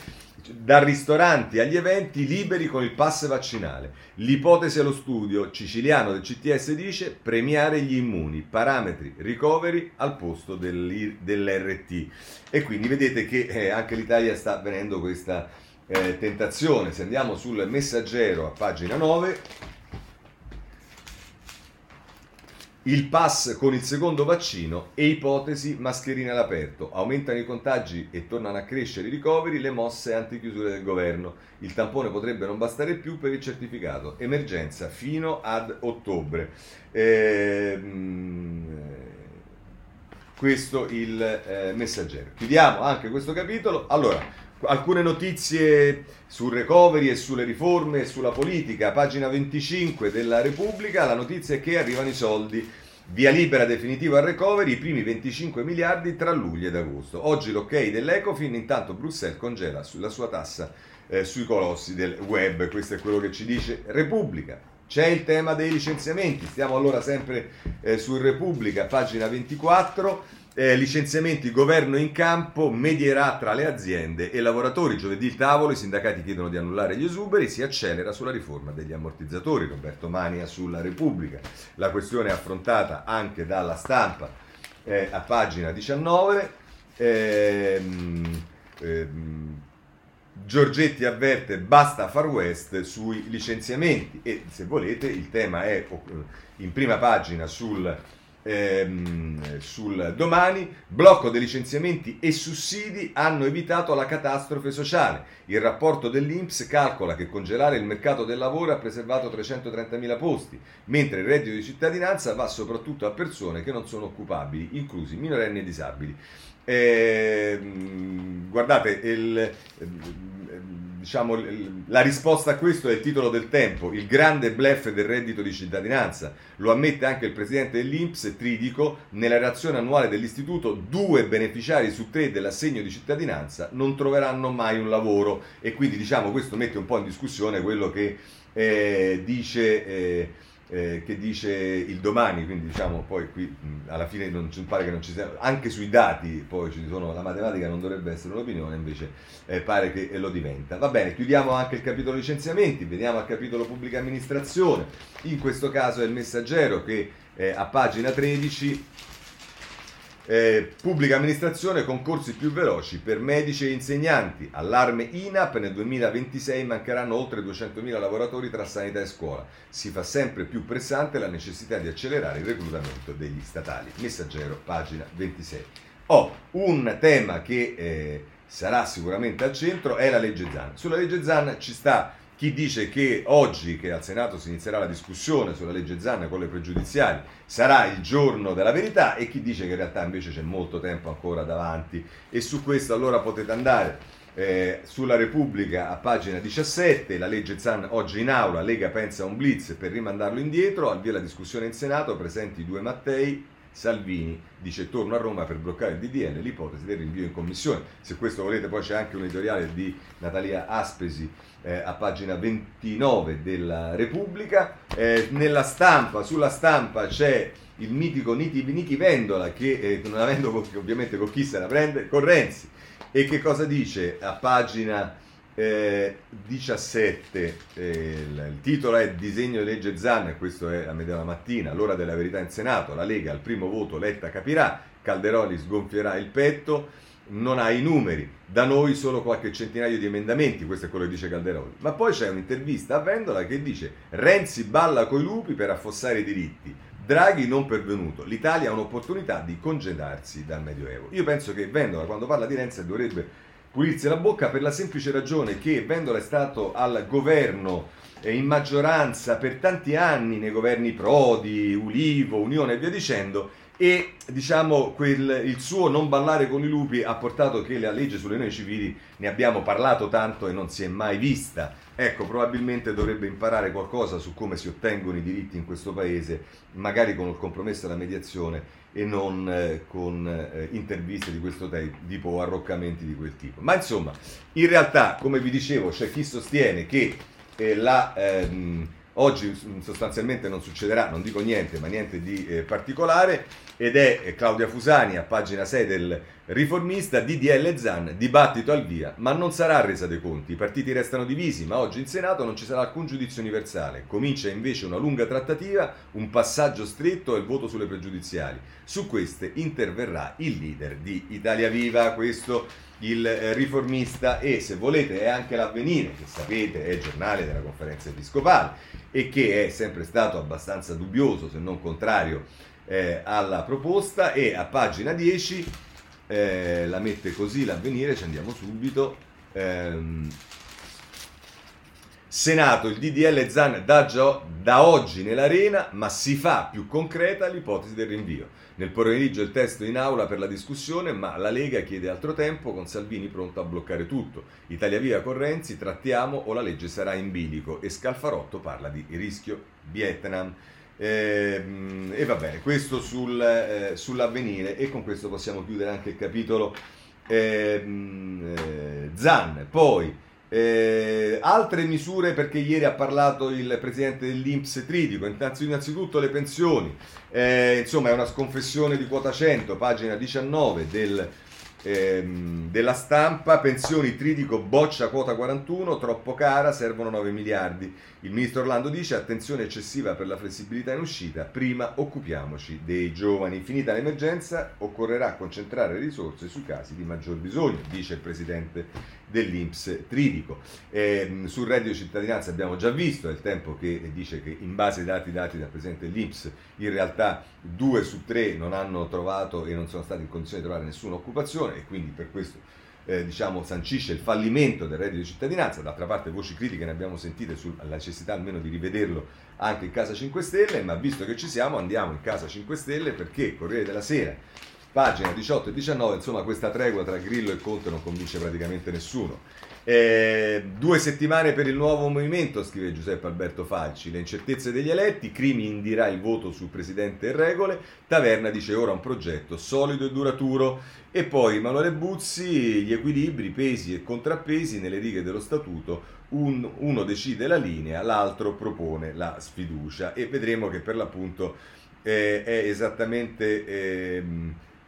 da ristoranti agli eventi liberi con il pass vaccinale. L'ipotesi allo studio siciliano del CTS dice premiare gli immuni, parametri ricoveri al posto dell'RT. E quindi vedete che eh, anche l'Italia sta avvenendo questa eh, tentazione. Se andiamo sul messaggero a pagina 9, Il pass con il secondo vaccino e ipotesi mascherine all'aperto. Aumentano i contagi e tornano a crescere i ricoveri, le mosse antichiusure del governo. Il tampone potrebbe non bastare più per il certificato. Emergenza fino ad ottobre. Ehm, questo il eh, messaggero. Chiudiamo anche questo capitolo. Allora, alcune notizie sul recovery e sulle riforme e sulla politica. Pagina 25 della Repubblica, la notizia è che arrivano i soldi. Via libera definitiva al recovery, i primi 25 miliardi tra luglio ed agosto. Oggi l'ok dell'Ecofin, intanto Bruxelles congela la sua tassa eh, sui colossi del web. Questo è quello che ci dice Repubblica. C'è il tema dei licenziamenti, stiamo allora sempre eh, su Repubblica, pagina 24 eh, licenziamenti, governo in campo, medierà tra le aziende e lavoratori. Giovedì il tavolo, i sindacati chiedono di annullare gli esuberi, si accelera sulla riforma degli ammortizzatori. Roberto Mania sulla Repubblica. La questione è affrontata anche dalla stampa eh, a pagina 19. Ehm, ehm, Giorgetti avverte basta Far West sui licenziamenti e se volete il tema è in prima pagina sul ehm, sul domani, blocco dei licenziamenti e sussidi hanno evitato la catastrofe sociale. Il rapporto dell'Inps calcola che congelare il mercato del lavoro ha preservato 330.000 posti, mentre il reddito di cittadinanza va soprattutto a persone che non sono occupabili, inclusi minorenni e disabili. Eh, guardate, il, diciamo, la risposta a questo è il titolo del tempo, il grande blef del reddito di cittadinanza. Lo ammette anche il presidente dell'Inps, Tridico, nella relazione annuale dell'istituto, due beneficiari su tre dell'assegno di cittadinanza non troveranno mai un lavoro e quindi diciamo, questo mette un po' in discussione quello che eh, dice... Eh, eh, che dice il domani, quindi diciamo poi qui mh, alla fine non ci pare che non ci sia, anche sui dati poi ci sono, la matematica non dovrebbe essere un'opinione, invece eh, pare che lo diventa. Va bene, chiudiamo anche il capitolo licenziamenti, veniamo al capitolo pubblica amministrazione, in questo caso è il messaggero che eh, a pagina 13 eh, pubblica amministrazione, concorsi più veloci per medici e insegnanti. Allarme INAP, nel 2026 mancheranno oltre 200.000 lavoratori tra sanità e scuola. Si fa sempre più pressante la necessità di accelerare il reclutamento degli statali. Messaggero, pagina 26. Ho un tema che eh, sarà sicuramente al centro, è la legge ZAN. Sulla legge ZAN ci sta chi dice che oggi, che al Senato si inizierà la discussione sulla legge Zanna con le pregiudiziali, sarà il giorno della verità e chi dice che in realtà invece c'è molto tempo ancora davanti. E su questo allora potete andare eh, sulla Repubblica a pagina 17, la legge Zan oggi in aula, Lega pensa a un blitz per rimandarlo indietro, al via la discussione in Senato, presenti due Mattei, Salvini dice torno a Roma per bloccare il DDL, l'ipotesi del rinvio in commissione. Se questo volete poi c'è anche un editoriale di Natalia Aspesi eh, a pagina 29 della Repubblica. Eh, nella stampa, sulla stampa c'è il mitico Niti, Vendola che eh, non avendo ovviamente con chi se la prende, con Renzi. E che cosa dice a pagina eh, 17, eh, il, il, titolo è Disegno di legge Zan, questo è a metà mattina, l'ora della verità in Senato, la Lega al primo voto Letta capirà, Calderoli sgonfierà il petto, non ha i numeri, da noi solo qualche centinaio di emendamenti, questo è quello che dice Calderoli. Ma poi c'è un'intervista a Vendola che dice Renzi balla coi lupi per affossare i diritti, Draghi non pervenuto, l'Italia ha un'opportunità di congedarsi dal Medioevo. Io penso che Vendola, quando parla di Renzi, dovrebbe pulirsi la bocca per la semplice ragione che Vendola è stato al governo eh, in maggioranza per tanti anni nei governi Prodi, Ulivo, Unione e via dicendo e diciamo quel, il suo non ballare con i lupi ha portato che la legge sulle unioni civili ne abbiamo parlato tanto e non si è mai vista. Ecco, probabilmente dovrebbe imparare qualcosa su come si ottengono i diritti in questo paese, magari con il compromesso e la mediazione e non eh, con eh, interviste di questo tipo o arroccamenti di quel tipo. Ma insomma, in realtà, come vi dicevo, c'è chi sostiene che eh, la... Ehm, Oggi sostanzialmente non succederà, non dico niente, ma niente di eh, particolare, ed è eh, Claudia Fusani a pagina 6 del Riformista, DDL Zan, dibattito al via, ma non sarà resa dei conti, i partiti restano divisi, ma oggi in Senato non ci sarà alcun giudizio universale, comincia invece una lunga trattativa, un passaggio stretto e il voto sulle pregiudiziali. Su queste interverrà il leader di Italia Viva, questo il eh, riformista e se volete è anche l'avvenire, che sapete è il giornale della conferenza episcopale e che è sempre stato abbastanza dubbioso, se non contrario, eh, alla proposta e a pagina 10 eh, la mette così l'avvenire, ci andiamo subito. Ehm, Senato, il DDL Zan da, da oggi nell'arena, ma si fa più concreta l'ipotesi del rinvio. Nel pomeriggio il testo in aula per la discussione, ma la Lega chiede altro tempo con Salvini pronto a bloccare tutto. Italia Via con Renzi, trattiamo o la legge sarà in bilico e Scalfarotto parla di rischio Vietnam. Eh, e va bene, questo sul, eh, sull'avvenire e con questo possiamo chiudere anche il capitolo ehm, eh, Zan. Poi eh, altre misure perché ieri ha parlato il presidente dell'Inps Tridico, innanzitutto le pensioni, eh, insomma è una sconfessione di quota 100, pagina 19 del, ehm, della stampa, pensioni Tridico boccia quota 41, troppo cara, servono 9 miliardi. Il ministro Orlando dice attenzione eccessiva per la flessibilità in uscita, prima occupiamoci dei giovani. Finita l'emergenza occorrerà concentrare risorse sui casi di maggior bisogno, dice il presidente dell'Inps Tridico. Eh, sul reddito di cittadinanza abbiamo già visto, è il tempo che dice che in base ai dati dati dal presidente dell'Inps in realtà due su tre non hanno trovato e non sono stati in condizione di trovare nessuna occupazione e quindi per questo eh, diciamo, sancisce il fallimento del reddito di cittadinanza, d'altra parte voci critiche ne abbiamo sentite sulla necessità almeno di rivederlo anche in Casa 5 Stelle, ma visto che ci siamo andiamo in Casa 5 Stelle perché Corriere della Sera, pagina 18 e 19, insomma questa tregua tra Grillo e Conte non convince praticamente nessuno. Eh, due settimane per il nuovo movimento, scrive Giuseppe Alberto Falci. Le incertezze degli eletti, Crimi indirà il voto sul presidente e regole, Taverna dice ora un progetto solido e duraturo. E poi Emanuele Buzzi, gli equilibri, pesi e contrappesi nelle righe dello statuto, un, uno decide la linea, l'altro propone la sfiducia e vedremo che per l'appunto eh, è esattamente... Eh,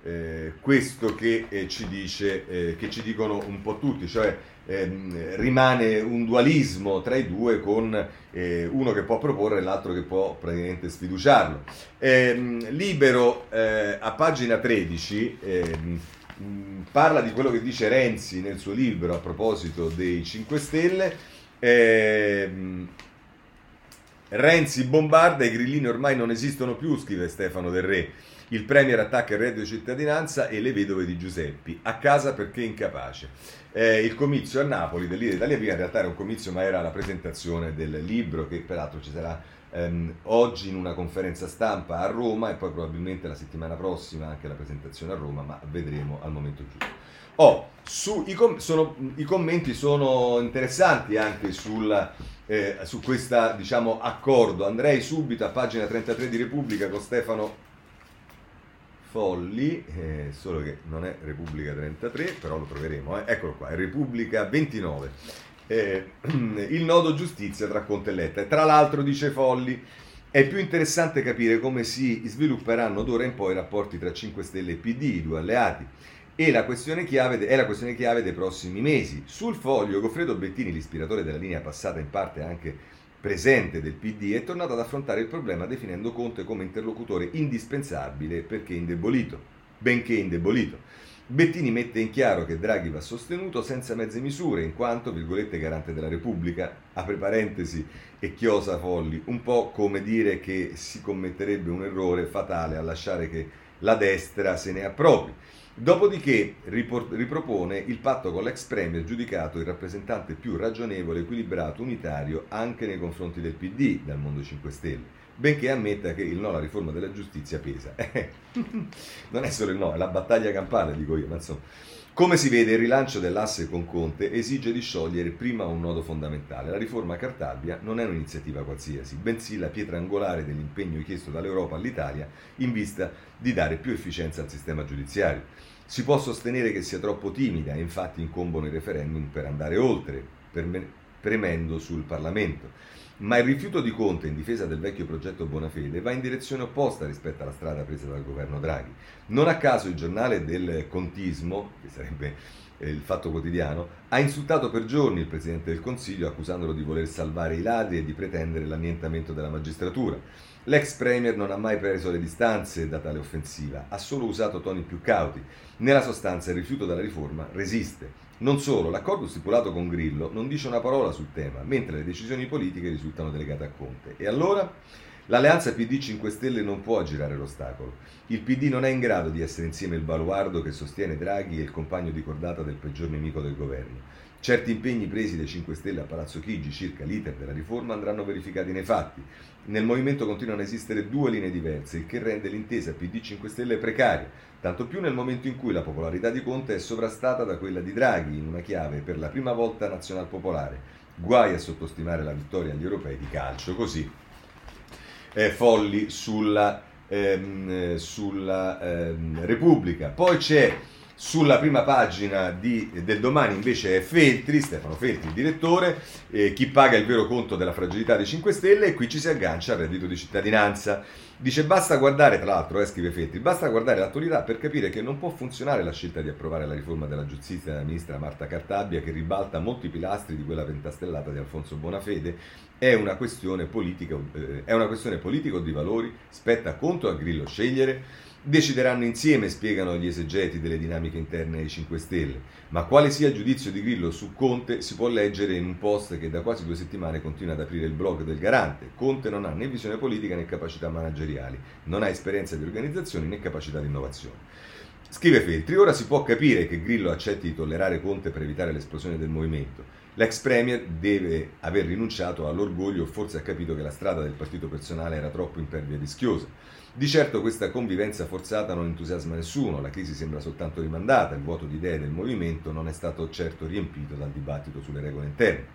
eh, questo che eh, ci dice, eh, che ci dicono un po' tutti, cioè ehm, rimane un dualismo tra i due con eh, uno che può proporre e l'altro che può praticamente sfiduciarlo. Ehm, libero eh, a pagina 13 ehm, parla di quello che dice Renzi nel suo libro a proposito dei 5 Stelle. Ehm, Renzi bombarda, i grillini ormai non esistono più, scrive Stefano Del Re. Il Premier attacca il reddito di cittadinanza e le vedove di Giuseppi, a casa perché incapace. Eh, il comizio a Napoli dell'Italia Italia Viva in realtà era un comizio ma era la presentazione del libro che peraltro ci sarà ehm, oggi in una conferenza stampa a Roma e poi probabilmente la settimana prossima anche la presentazione a Roma, ma vedremo al momento giusto. Oh, su, i, com- sono, i, commenti sono interessanti anche sul, eh, su questo diciamo, accordo. Andrei subito a pagina 33 di Repubblica con Stefano Folli, eh, solo che non è Repubblica 33, però lo troveremo, eh. eccolo qua, è Repubblica 29. Eh, il nodo giustizia tra Conte e Letta. E tra l'altro, dice Folli, è più interessante capire come si svilupperanno d'ora in poi i rapporti tra 5 Stelle e PD, i due alleati, e la questione chiave, è la questione chiave dei prossimi mesi. Sul foglio, Goffredo Bettini, l'ispiratore della linea passata in parte anche presente del PD, è tornato ad affrontare il problema definendo Conte come interlocutore indispensabile perché indebolito, benché indebolito. Bettini mette in chiaro che Draghi va sostenuto senza mezze misure, in quanto, virgolette, garante della Repubblica, apre parentesi e chiosa folli, un po' come dire che si commetterebbe un errore fatale a lasciare che la destra se ne appropri. Dopodiché ripropone il patto con l'ex premier giudicato il rappresentante più ragionevole, equilibrato, unitario anche nei confronti del PD dal Mondo 5 Stelle benché ammetta che il no alla riforma della giustizia pesa. non è solo il no, è la battaglia campale, dico io, ma insomma. Come si vede, il rilancio dell'asse con Conte esige di sciogliere prima un nodo fondamentale. La riforma Cartabia non è un'iniziativa qualsiasi, bensì la pietra angolare dell'impegno chiesto dall'Europa all'Italia in vista di dare più efficienza al sistema giudiziario. Si può sostenere che sia troppo timida e infatti incombono i referendum per andare oltre, premendo sul Parlamento. Ma il rifiuto di Conte in difesa del vecchio progetto Bonafede va in direzione opposta rispetto alla strada presa dal governo Draghi. Non a caso il giornale del contismo, che sarebbe eh, il fatto quotidiano, ha insultato per giorni il Presidente del Consiglio accusandolo di voler salvare i ladri e di pretendere l'annientamento della magistratura. L'ex Premier non ha mai preso le distanze da tale offensiva, ha solo usato toni più cauti. Nella sostanza il rifiuto della riforma resiste. Non solo, l'accordo stipulato con Grillo non dice una parola sul tema, mentre le decisioni politiche risultano delegate a Conte. E allora? L'alleanza PD 5 Stelle non può aggirare l'ostacolo. Il PD non è in grado di essere insieme il baluardo che sostiene Draghi e il compagno di cordata del peggior nemico del governo. Certi impegni presi dai 5 Stelle a Palazzo Chigi circa l'iter della riforma andranno verificati nei fatti. Nel movimento continuano a esistere due linee diverse, il che rende l'intesa PD 5 Stelle precaria, tanto più nel momento in cui la popolarità di Conte è sovrastata da quella di Draghi in una chiave per la prima volta nazional popolare. Guai a sottostimare la vittoria agli europei di calcio, così eh, folli sulla, ehm, sulla ehm, Repubblica. Poi c'è sulla prima pagina di, del domani invece è Feltri, Stefano Feltri, il direttore, eh, chi paga il vero conto della fragilità dei 5 Stelle e qui ci si aggancia al reddito di cittadinanza. Dice basta guardare, tra l'altro, eh, scrive Feltri, basta guardare l'attualità per capire che non può funzionare la scelta di approvare la riforma della giustizia della ministra Marta Cartabia che ribalta molti pilastri di quella pentastellata di Alfonso Bonafede. È una questione politica, eh, è una questione politica o di valori, spetta conto a Grillo scegliere. Decideranno insieme, spiegano gli esegeti delle dinamiche interne ai 5 Stelle. Ma quale sia il giudizio di Grillo su Conte si può leggere in un post che da quasi due settimane continua ad aprire il blog del Garante. Conte non ha né visione politica né capacità manageriali, non ha esperienza di organizzazione né capacità di innovazione. Scrive Feltri, ora si può capire che Grillo accetti di tollerare Conte per evitare l'esplosione del movimento. L'ex Premier deve aver rinunciato all'orgoglio o forse ha capito che la strada del partito personale era troppo impervia e rischiosa. Di certo questa convivenza forzata non entusiasma nessuno, la crisi sembra soltanto rimandata, il vuoto di idee del movimento non è stato certo riempito dal dibattito sulle regole interne.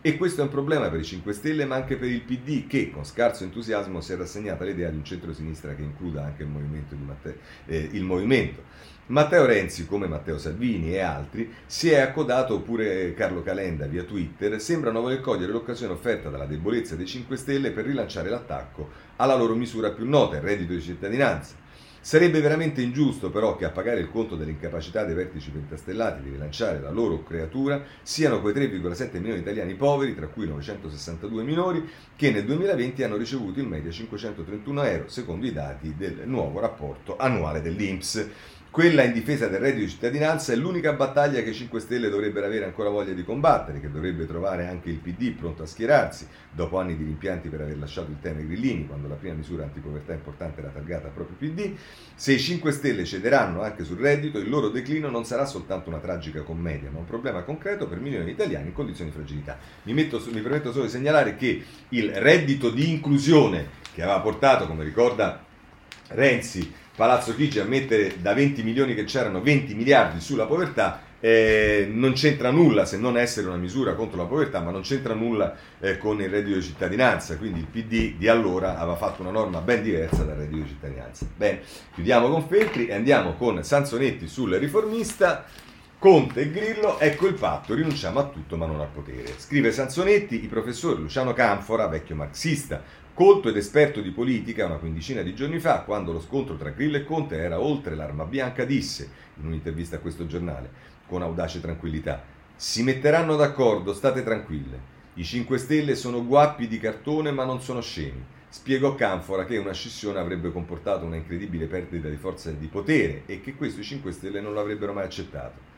E questo è un problema per i 5 Stelle, ma anche per il PD, che con scarso entusiasmo si è rassegnato all'idea di un centro-sinistra che includa anche il movimento. Matteo, eh, il movimento. Matteo Renzi, come Matteo Salvini e altri, si è accodato, oppure Carlo Calenda via Twitter, sembrano voler cogliere l'occasione offerta dalla debolezza dei 5 Stelle per rilanciare l'attacco alla loro misura più nota, il reddito di cittadinanza. Sarebbe veramente ingiusto però che a pagare il conto dell'incapacità dei vertici pentastellati di rilanciare la loro creatura siano quei 3,7 milioni di italiani poveri, tra cui 962 minori, che nel 2020 hanno ricevuto in media 531 euro, secondo i dati del nuovo rapporto annuale dell'INPS. Quella in difesa del reddito di cittadinanza è l'unica battaglia che i 5 Stelle dovrebbero avere ancora voglia di combattere, che dovrebbe trovare anche il PD pronto a schierarsi, dopo anni di rimpianti per aver lasciato il tema grillini, quando la prima misura antipovertà importante era targata proprio PD. Se i 5 Stelle cederanno anche sul reddito, il loro declino non sarà soltanto una tragica commedia, ma un problema concreto per milioni di italiani in condizioni di fragilità. Mi, metto, mi permetto solo di segnalare che il reddito di inclusione che aveva portato, come ricorda Renzi, Palazzo Chigi a mettere da 20 milioni che c'erano 20 miliardi sulla povertà eh, non c'entra nulla se non essere una misura contro la povertà, ma non c'entra nulla eh, con il reddito di cittadinanza. Quindi il PD di allora aveva fatto una norma ben diversa dal reddito di cittadinanza. Bene, chiudiamo con Feltri e andiamo con Sansonetti sul riformista. Conte e Grillo, ecco il patto, rinunciamo a tutto ma non al potere. Scrive Sansonetti, il professor Luciano Canfora, vecchio marxista, colto ed esperto di politica, una quindicina di giorni fa, quando lo scontro tra Grillo e Conte era oltre l'arma bianca, disse, in un'intervista a questo giornale, con audace tranquillità, si metteranno d'accordo, state tranquille. I 5 Stelle sono guappi di cartone ma non sono scemi. spiegò Canfora che una scissione avrebbe comportato una incredibile perdita di forza e di potere e che questo i 5 Stelle non l'avrebbero mai accettato.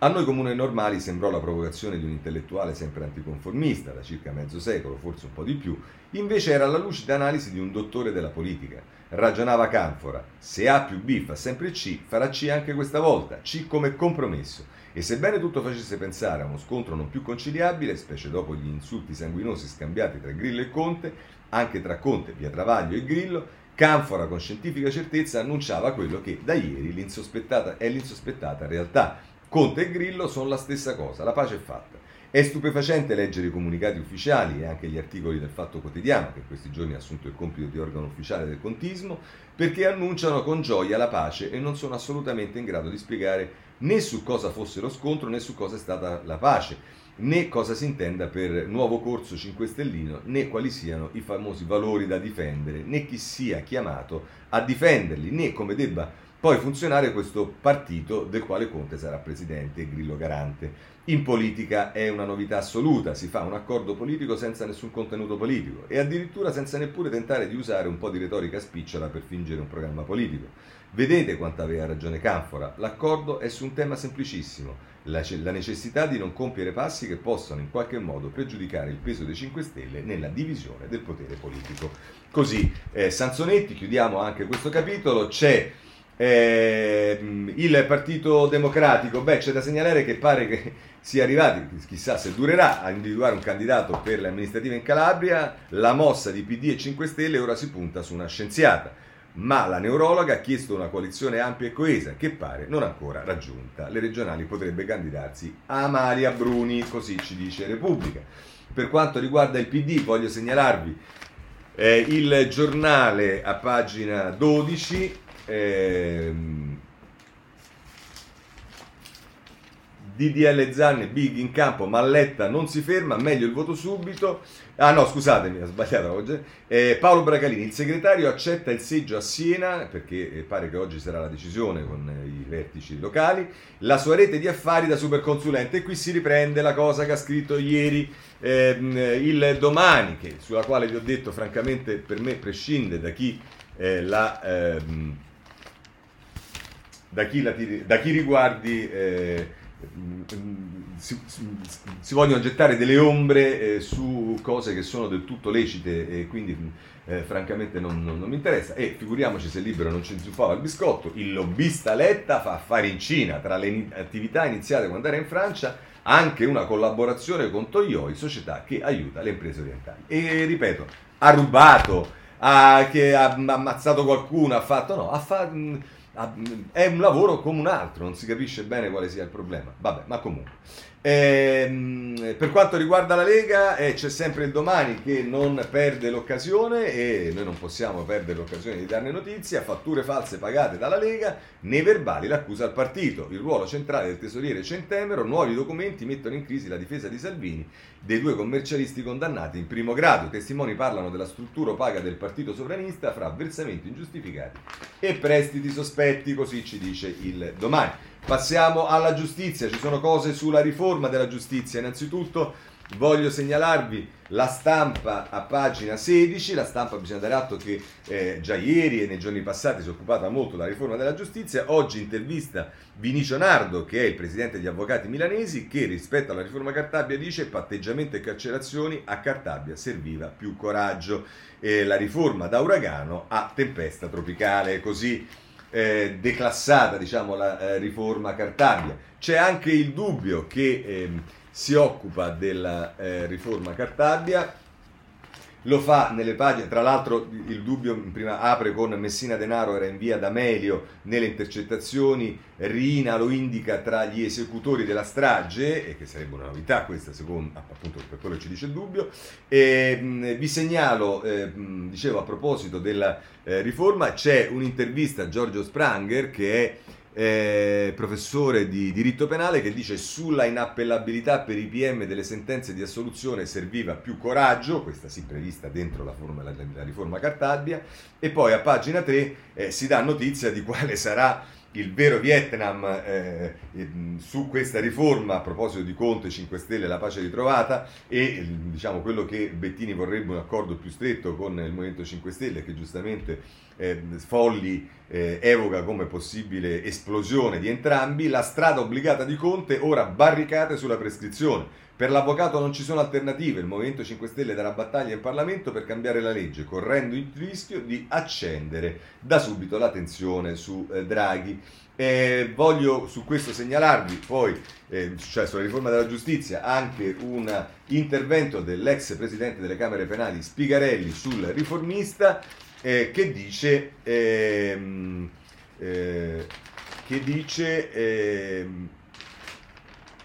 A noi comuni normali sembrò la provocazione di un intellettuale sempre anticonformista, da circa mezzo secolo, forse un po' di più, invece era la lucida analisi di un dottore della politica. Ragionava Canfora, se A più B fa sempre C, farà C anche questa volta, C come compromesso. E sebbene tutto facesse pensare a uno scontro non più conciliabile, specie dopo gli insulti sanguinosi scambiati tra Grillo e Conte, anche tra Conte, Via Travaglio e Grillo, Canfora con scientifica certezza annunciava quello che da ieri l'insospettata è l'insospettata realtà, Conte e Grillo sono la stessa cosa, la pace è fatta. È stupefacente leggere i comunicati ufficiali e anche gli articoli del Fatto Quotidiano, che in questi giorni ha assunto il compito di organo ufficiale del contismo, perché annunciano con gioia la pace e non sono assolutamente in grado di spiegare né su cosa fosse lo scontro né su cosa è stata la pace, né cosa si intenda per nuovo corso 5 Stellino, né quali siano i famosi valori da difendere, né chi sia chiamato a difenderli, né come debba poi funzionare questo partito del quale Conte sarà presidente e Grillo garante. In politica è una novità assoluta, si fa un accordo politico senza nessun contenuto politico e addirittura senza neppure tentare di usare un po' di retorica spicciola per fingere un programma politico. Vedete quanto aveva ragione Canfora, l'accordo è su un tema semplicissimo, la, la necessità di non compiere passi che possano in qualche modo pregiudicare il peso dei 5 Stelle nella divisione del potere politico. Così, eh, Sansonetti, chiudiamo anche questo capitolo, c'è eh, il Partito Democratico, beh, c'è da segnalare che pare che sia arrivati, chissà se durerà, a individuare un candidato per le amministrative in Calabria. La mossa di PD e 5 Stelle ora si punta su una scienziata, ma la neurologa ha chiesto una coalizione ampia e coesa che pare non ancora raggiunta. Le regionali potrebbe candidarsi Amalia Bruni, così ci dice Repubblica. Per quanto riguarda il PD, voglio segnalarvi eh, il giornale a pagina 12 Ehm, DDL Zanni, Big in campo, Malletta non si ferma, meglio il voto subito. Ah no, scusatemi, ho sbagliato oggi. Eh, Paolo Bracalini, il segretario accetta il seggio a Siena, perché eh, pare che oggi sarà la decisione con eh, i vertici locali, la sua rete di affari da superconsulente. E qui si riprende la cosa che ha scritto ieri ehm, il domani, che, sulla quale vi ho detto francamente per me prescinde da chi eh, la... Ehm, da chi, la, da chi riguardi eh, si, si, vogliono gettare delle ombre eh, su cose che sono del tutto lecite e quindi eh, francamente non, non, non, mi interessa. E figuriamoci se Libero non ci inzuppava il biscotto il lobbista Letta fa affari in Cina. Tra le attività iniziate quando era in Francia anche una collaborazione con Toyoi società che aiuta le imprese orientali. E ripeto ha rubato ha, che ha ammazzato qualcuno ha fatto no ha fatto è un lavoro come un altro, non si capisce bene quale sia il problema. Vabbè, ma comunque. Ehm, per quanto riguarda la Lega, eh, c'è sempre il domani che non perde l'occasione e noi non possiamo perdere l'occasione di darne notizia. Fatture false pagate dalla Lega, nei verbali l'accusa al partito. Il ruolo centrale del tesoriere Centemero, nuovi documenti mettono in crisi la difesa di Salvini, dei due commercialisti condannati in primo grado. I testimoni parlano della struttura opaca del partito sovranista fra versamenti ingiustificati e prestiti sospetti, così ci dice il domani. Passiamo alla giustizia, ci sono cose sulla riforma della giustizia. Innanzitutto voglio segnalarvi la stampa a pagina 16, la stampa bisogna dare atto che eh, già ieri e nei giorni passati si è occupata molto della riforma della giustizia, oggi intervista Vinicio Nardo che è il presidente degli avvocati milanesi che rispetto alla riforma Cartabia dice patteggiamento e carcerazioni a Cartabia serviva più coraggio, e la riforma da uragano a tempesta tropicale, così eh, declassata diciamo, la eh, riforma Cartabia. C'è anche il dubbio che eh, si occupa della eh, riforma Cartabia lo fa nelle pagine, tra l'altro il dubbio prima apre con Messina Denaro era in via D'Amelio, nelle intercettazioni Rina lo indica tra gli esecutori della strage, e che sarebbe una novità questa secondo, appunto per quello che ci dice il dubbio, e, mh, vi segnalo, eh, mh, dicevo a proposito della eh, riforma, c'è un'intervista a Giorgio Spranger che è eh, professore di diritto penale, che dice sulla inappellabilità per i PM delle sentenze di assoluzione serviva più coraggio, questa sì prevista dentro la, forma, la, la riforma Cartabia, e poi a pagina 3 eh, si dà notizia di quale sarà il vero Vietnam eh, su questa riforma a proposito di Conte 5 Stelle la pace ritrovata e diciamo quello che Bettini vorrebbe un accordo più stretto con il Movimento 5 Stelle che giustamente eh, Folli eh, evoca come possibile esplosione di entrambi, la strada obbligata di Conte ora barricate sulla prescrizione. Per l'avvocato non ci sono alternative, il Movimento 5 Stelle darà battaglia in Parlamento per cambiare la legge, correndo il rischio di accendere da subito la tensione su eh, Draghi. Eh, voglio su questo segnalarvi poi, eh, cioè sulla riforma della giustizia, anche un intervento dell'ex presidente delle Camere Penali Spigarelli sul riformista eh, che dice, ehm, eh, che dice ehm,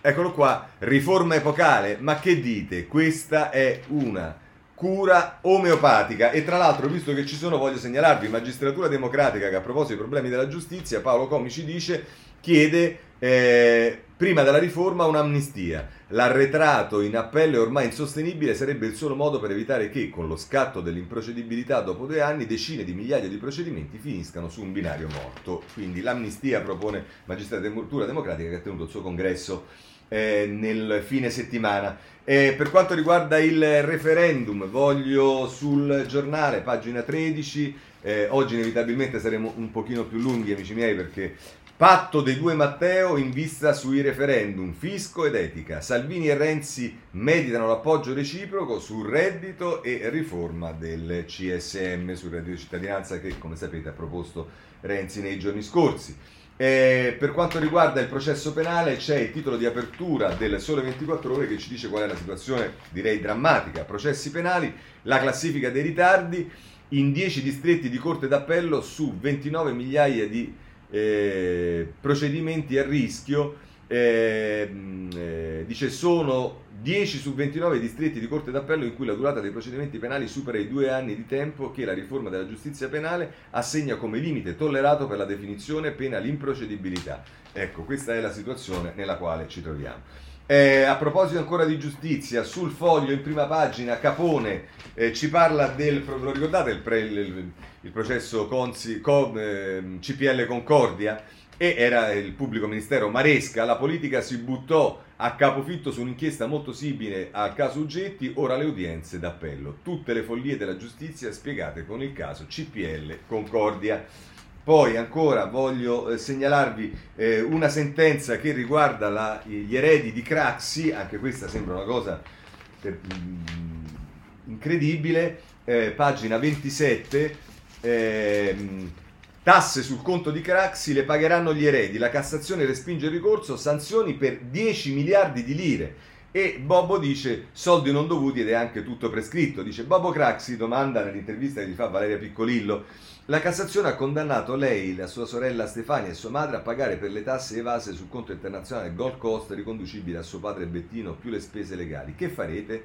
eccolo qua, riforma epocale, ma che dite? Questa è una cura omeopatica e tra l'altro visto che ci sono voglio segnalarvi magistratura democratica che a proposito dei problemi della giustizia Paolo Comici dice chiede eh, prima della riforma un'amnistia. L'arretrato in appello è ormai insostenibile, sarebbe il solo modo per evitare che, con lo scatto dell'improcedibilità dopo due anni, decine di migliaia di procedimenti finiscano su un binario morto. Quindi l'amnistia propone Magistratura Democratica che ha tenuto il suo congresso eh, nel fine settimana. Eh, per quanto riguarda il referendum, voglio sul giornale, pagina 13, eh, oggi inevitabilmente saremo un pochino più lunghi, amici miei, perché Patto dei due Matteo in vista sui referendum, fisco ed etica. Salvini e Renzi meditano l'appoggio reciproco sul reddito e riforma del CSM, sul reddito di cittadinanza che, come sapete, ha proposto Renzi nei giorni scorsi. Eh, per quanto riguarda il processo penale c'è il titolo di apertura del Sole 24 ore che ci dice qual è la situazione, direi drammatica. Processi penali, la classifica dei ritardi in 10 distretti di corte d'appello su 29 migliaia di eh, procedimenti a rischio, eh, eh, dice sono 10 su 29 distretti di corte d'appello in cui la durata dei procedimenti penali supera i due anni di tempo che la riforma della giustizia penale assegna come limite tollerato per la definizione pena l'improcedibilità. Ecco, questa è la situazione nella quale ci troviamo. Eh, a proposito ancora di giustizia, sul foglio in prima pagina Capone eh, ci parla del, lo ricordate il, pre, il, il processo Consi, con, eh, CPL Concordia? E era il pubblico ministero Maresca, la politica si buttò a capofitto su un'inchiesta molto simile al caso Ugetti, ora le udienze d'appello. Tutte le follie della giustizia spiegate con il caso CPL Concordia. Poi ancora voglio eh, segnalarvi eh, una sentenza che riguarda la, gli eredi di Craxi, anche questa sembra una cosa per, mm, incredibile, eh, pagina 27, ehm, tasse sul conto di Craxi le pagheranno gli eredi, la Cassazione respinge il ricorso, sanzioni per 10 miliardi di lire. E Bobo dice soldi non dovuti ed è anche tutto prescritto. Dice Bobo Craxi domanda nell'intervista che gli fa Valeria Piccolillo la Cassazione ha condannato lei, la sua sorella Stefania e sua madre a pagare per le tasse evase sul conto internazionale Gold Coast riconducibile a suo padre Bettino più le spese legali. Che farete?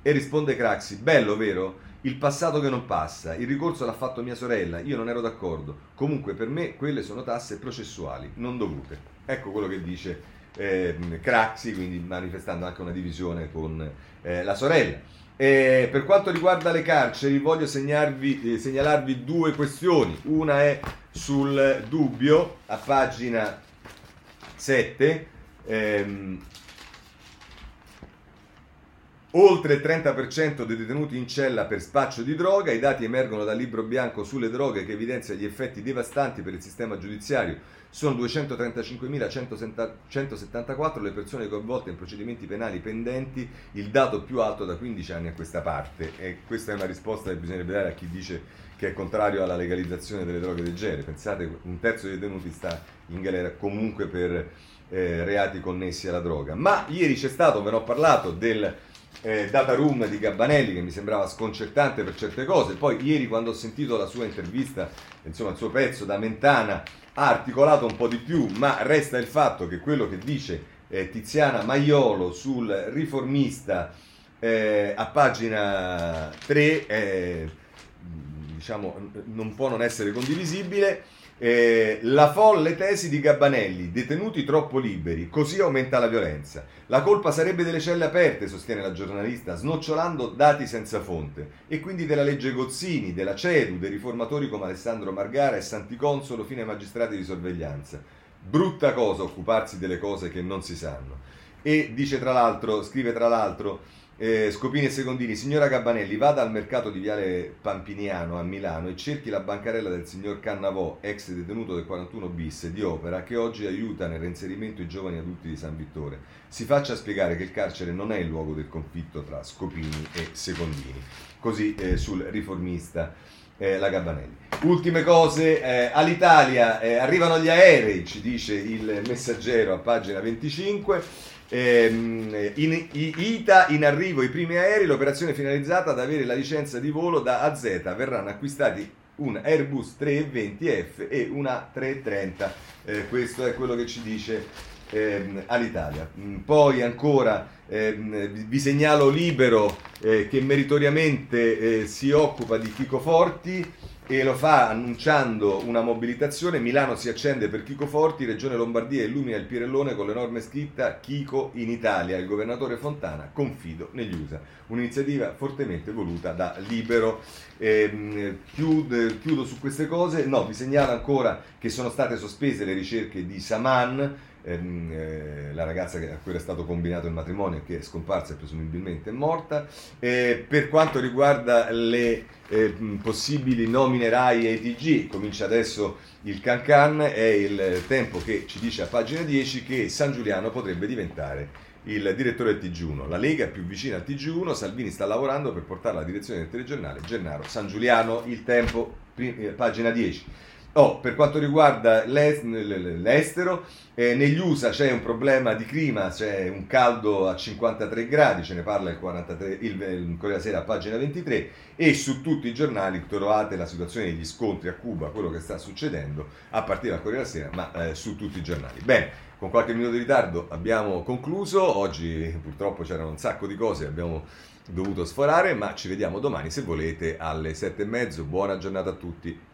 E risponde Craxi, bello vero? Il passato che non passa, il ricorso l'ha fatto mia sorella, io non ero d'accordo. Comunque per me quelle sono tasse processuali, non dovute. Ecco quello che dice eh, Craxi, quindi manifestando anche una divisione con eh, la sorella. Eh, per quanto riguarda le carceri, voglio segnarvi, eh, segnalarvi due questioni. Una è sul dubbio, a pagina 7. Ehm, Oltre il 30% dei detenuti in cella per spaccio di droga, i dati emergono dal libro bianco sulle droghe che evidenzia gli effetti devastanti per il sistema giudiziario. Sono 235.174 le persone coinvolte in procedimenti penali pendenti, il dato più alto da 15 anni a questa parte. E questa è una risposta che bisognerebbe dare a chi dice che è contrario alla legalizzazione delle droghe del genere. Pensate, un terzo dei detenuti sta in galera comunque per eh, reati connessi alla droga. Ma ieri c'è stato, ve ne ho parlato, del eh, data room di Gabbanelli che mi sembrava sconcertante per certe cose. Poi ieri quando ho sentito la sua intervista, insomma il suo pezzo da Mentana, ha articolato un po' di più, ma resta il fatto che quello che dice eh, Tiziana Maiolo sul riformista eh, a pagina 3 diciamo, non può non essere condivisibile. Eh, la folle tesi di Gabbanelli, detenuti troppo liberi, così aumenta la violenza. La colpa sarebbe delle celle aperte, sostiene la giornalista, snocciolando dati senza fonte, e quindi della legge Gozzini, della CEDU, dei riformatori come Alessandro Margara e Santiconsolo fino ai magistrati di sorveglianza. Brutta cosa occuparsi delle cose che non si sanno. E dice tra l'altro, scrive tra l'altro, eh, Scopini e Secondini, signora Gabbanelli, vada al mercato di Viale Pampiniano a Milano e cerchi la bancarella del signor Cannavò, ex detenuto del 41 bis di opera, che oggi aiuta nel reinserimento i giovani adulti di San Vittore. Si faccia spiegare che il carcere non è il luogo del conflitto tra Scopini e Secondini. Così eh, sul riformista eh, la Gabbanelli. Ultime cose, eh, all'Italia eh, arrivano gli aerei, ci dice il messaggero a pagina 25. Ehm, in, ITA in arrivo i primi aerei, l'operazione finalizzata ad avere la licenza di volo da AZ. Verranno acquistati un Airbus 320F e una 330. Eh, questo è quello che ci dice ehm, all'Italia. Mm, poi ancora ehm, vi segnalo Libero eh, che meritoriamente eh, si occupa di Chico Forti e lo fa annunciando una mobilitazione. Milano si accende per Chico Forti, Regione Lombardia illumina il Pirellone con l'enorme scritta Chico in Italia. Il governatore Fontana confido negli USA. Un'iniziativa fortemente voluta da Libero. Eh, chiudo, chiudo su queste cose. No, vi segnalo ancora che sono state sospese le ricerche di Saman ehm, eh, la ragazza a cui era stato combinato il matrimonio che è scomparsa e presumibilmente è morta. Eh, per quanto riguarda le eh, possibili nomine RAI e TG, comincia adesso il cancan, è il tempo che ci dice a pagina 10 che San Giuliano potrebbe diventare il direttore del TG1. La Lega è più vicina al TG1, Salvini sta lavorando per portare la direzione del telegiornale Gennaro San Giuliano, il tempo, eh, pagina 10. Oh, per quanto riguarda l'estero, eh, negli USA c'è un problema di clima, c'è un caldo a 53 gradi, ce ne parla il, 43, il, il Corriere Sera a pagina 23 e su tutti i giornali trovate la situazione degli scontri a Cuba, quello che sta succedendo a partire dal Corriere Sera, ma eh, su tutti i giornali. Bene, con qualche minuto di ritardo abbiamo concluso, oggi purtroppo c'erano un sacco di cose, abbiamo dovuto sforare, ma ci vediamo domani se volete alle 7 e mezzo, buona giornata a tutti.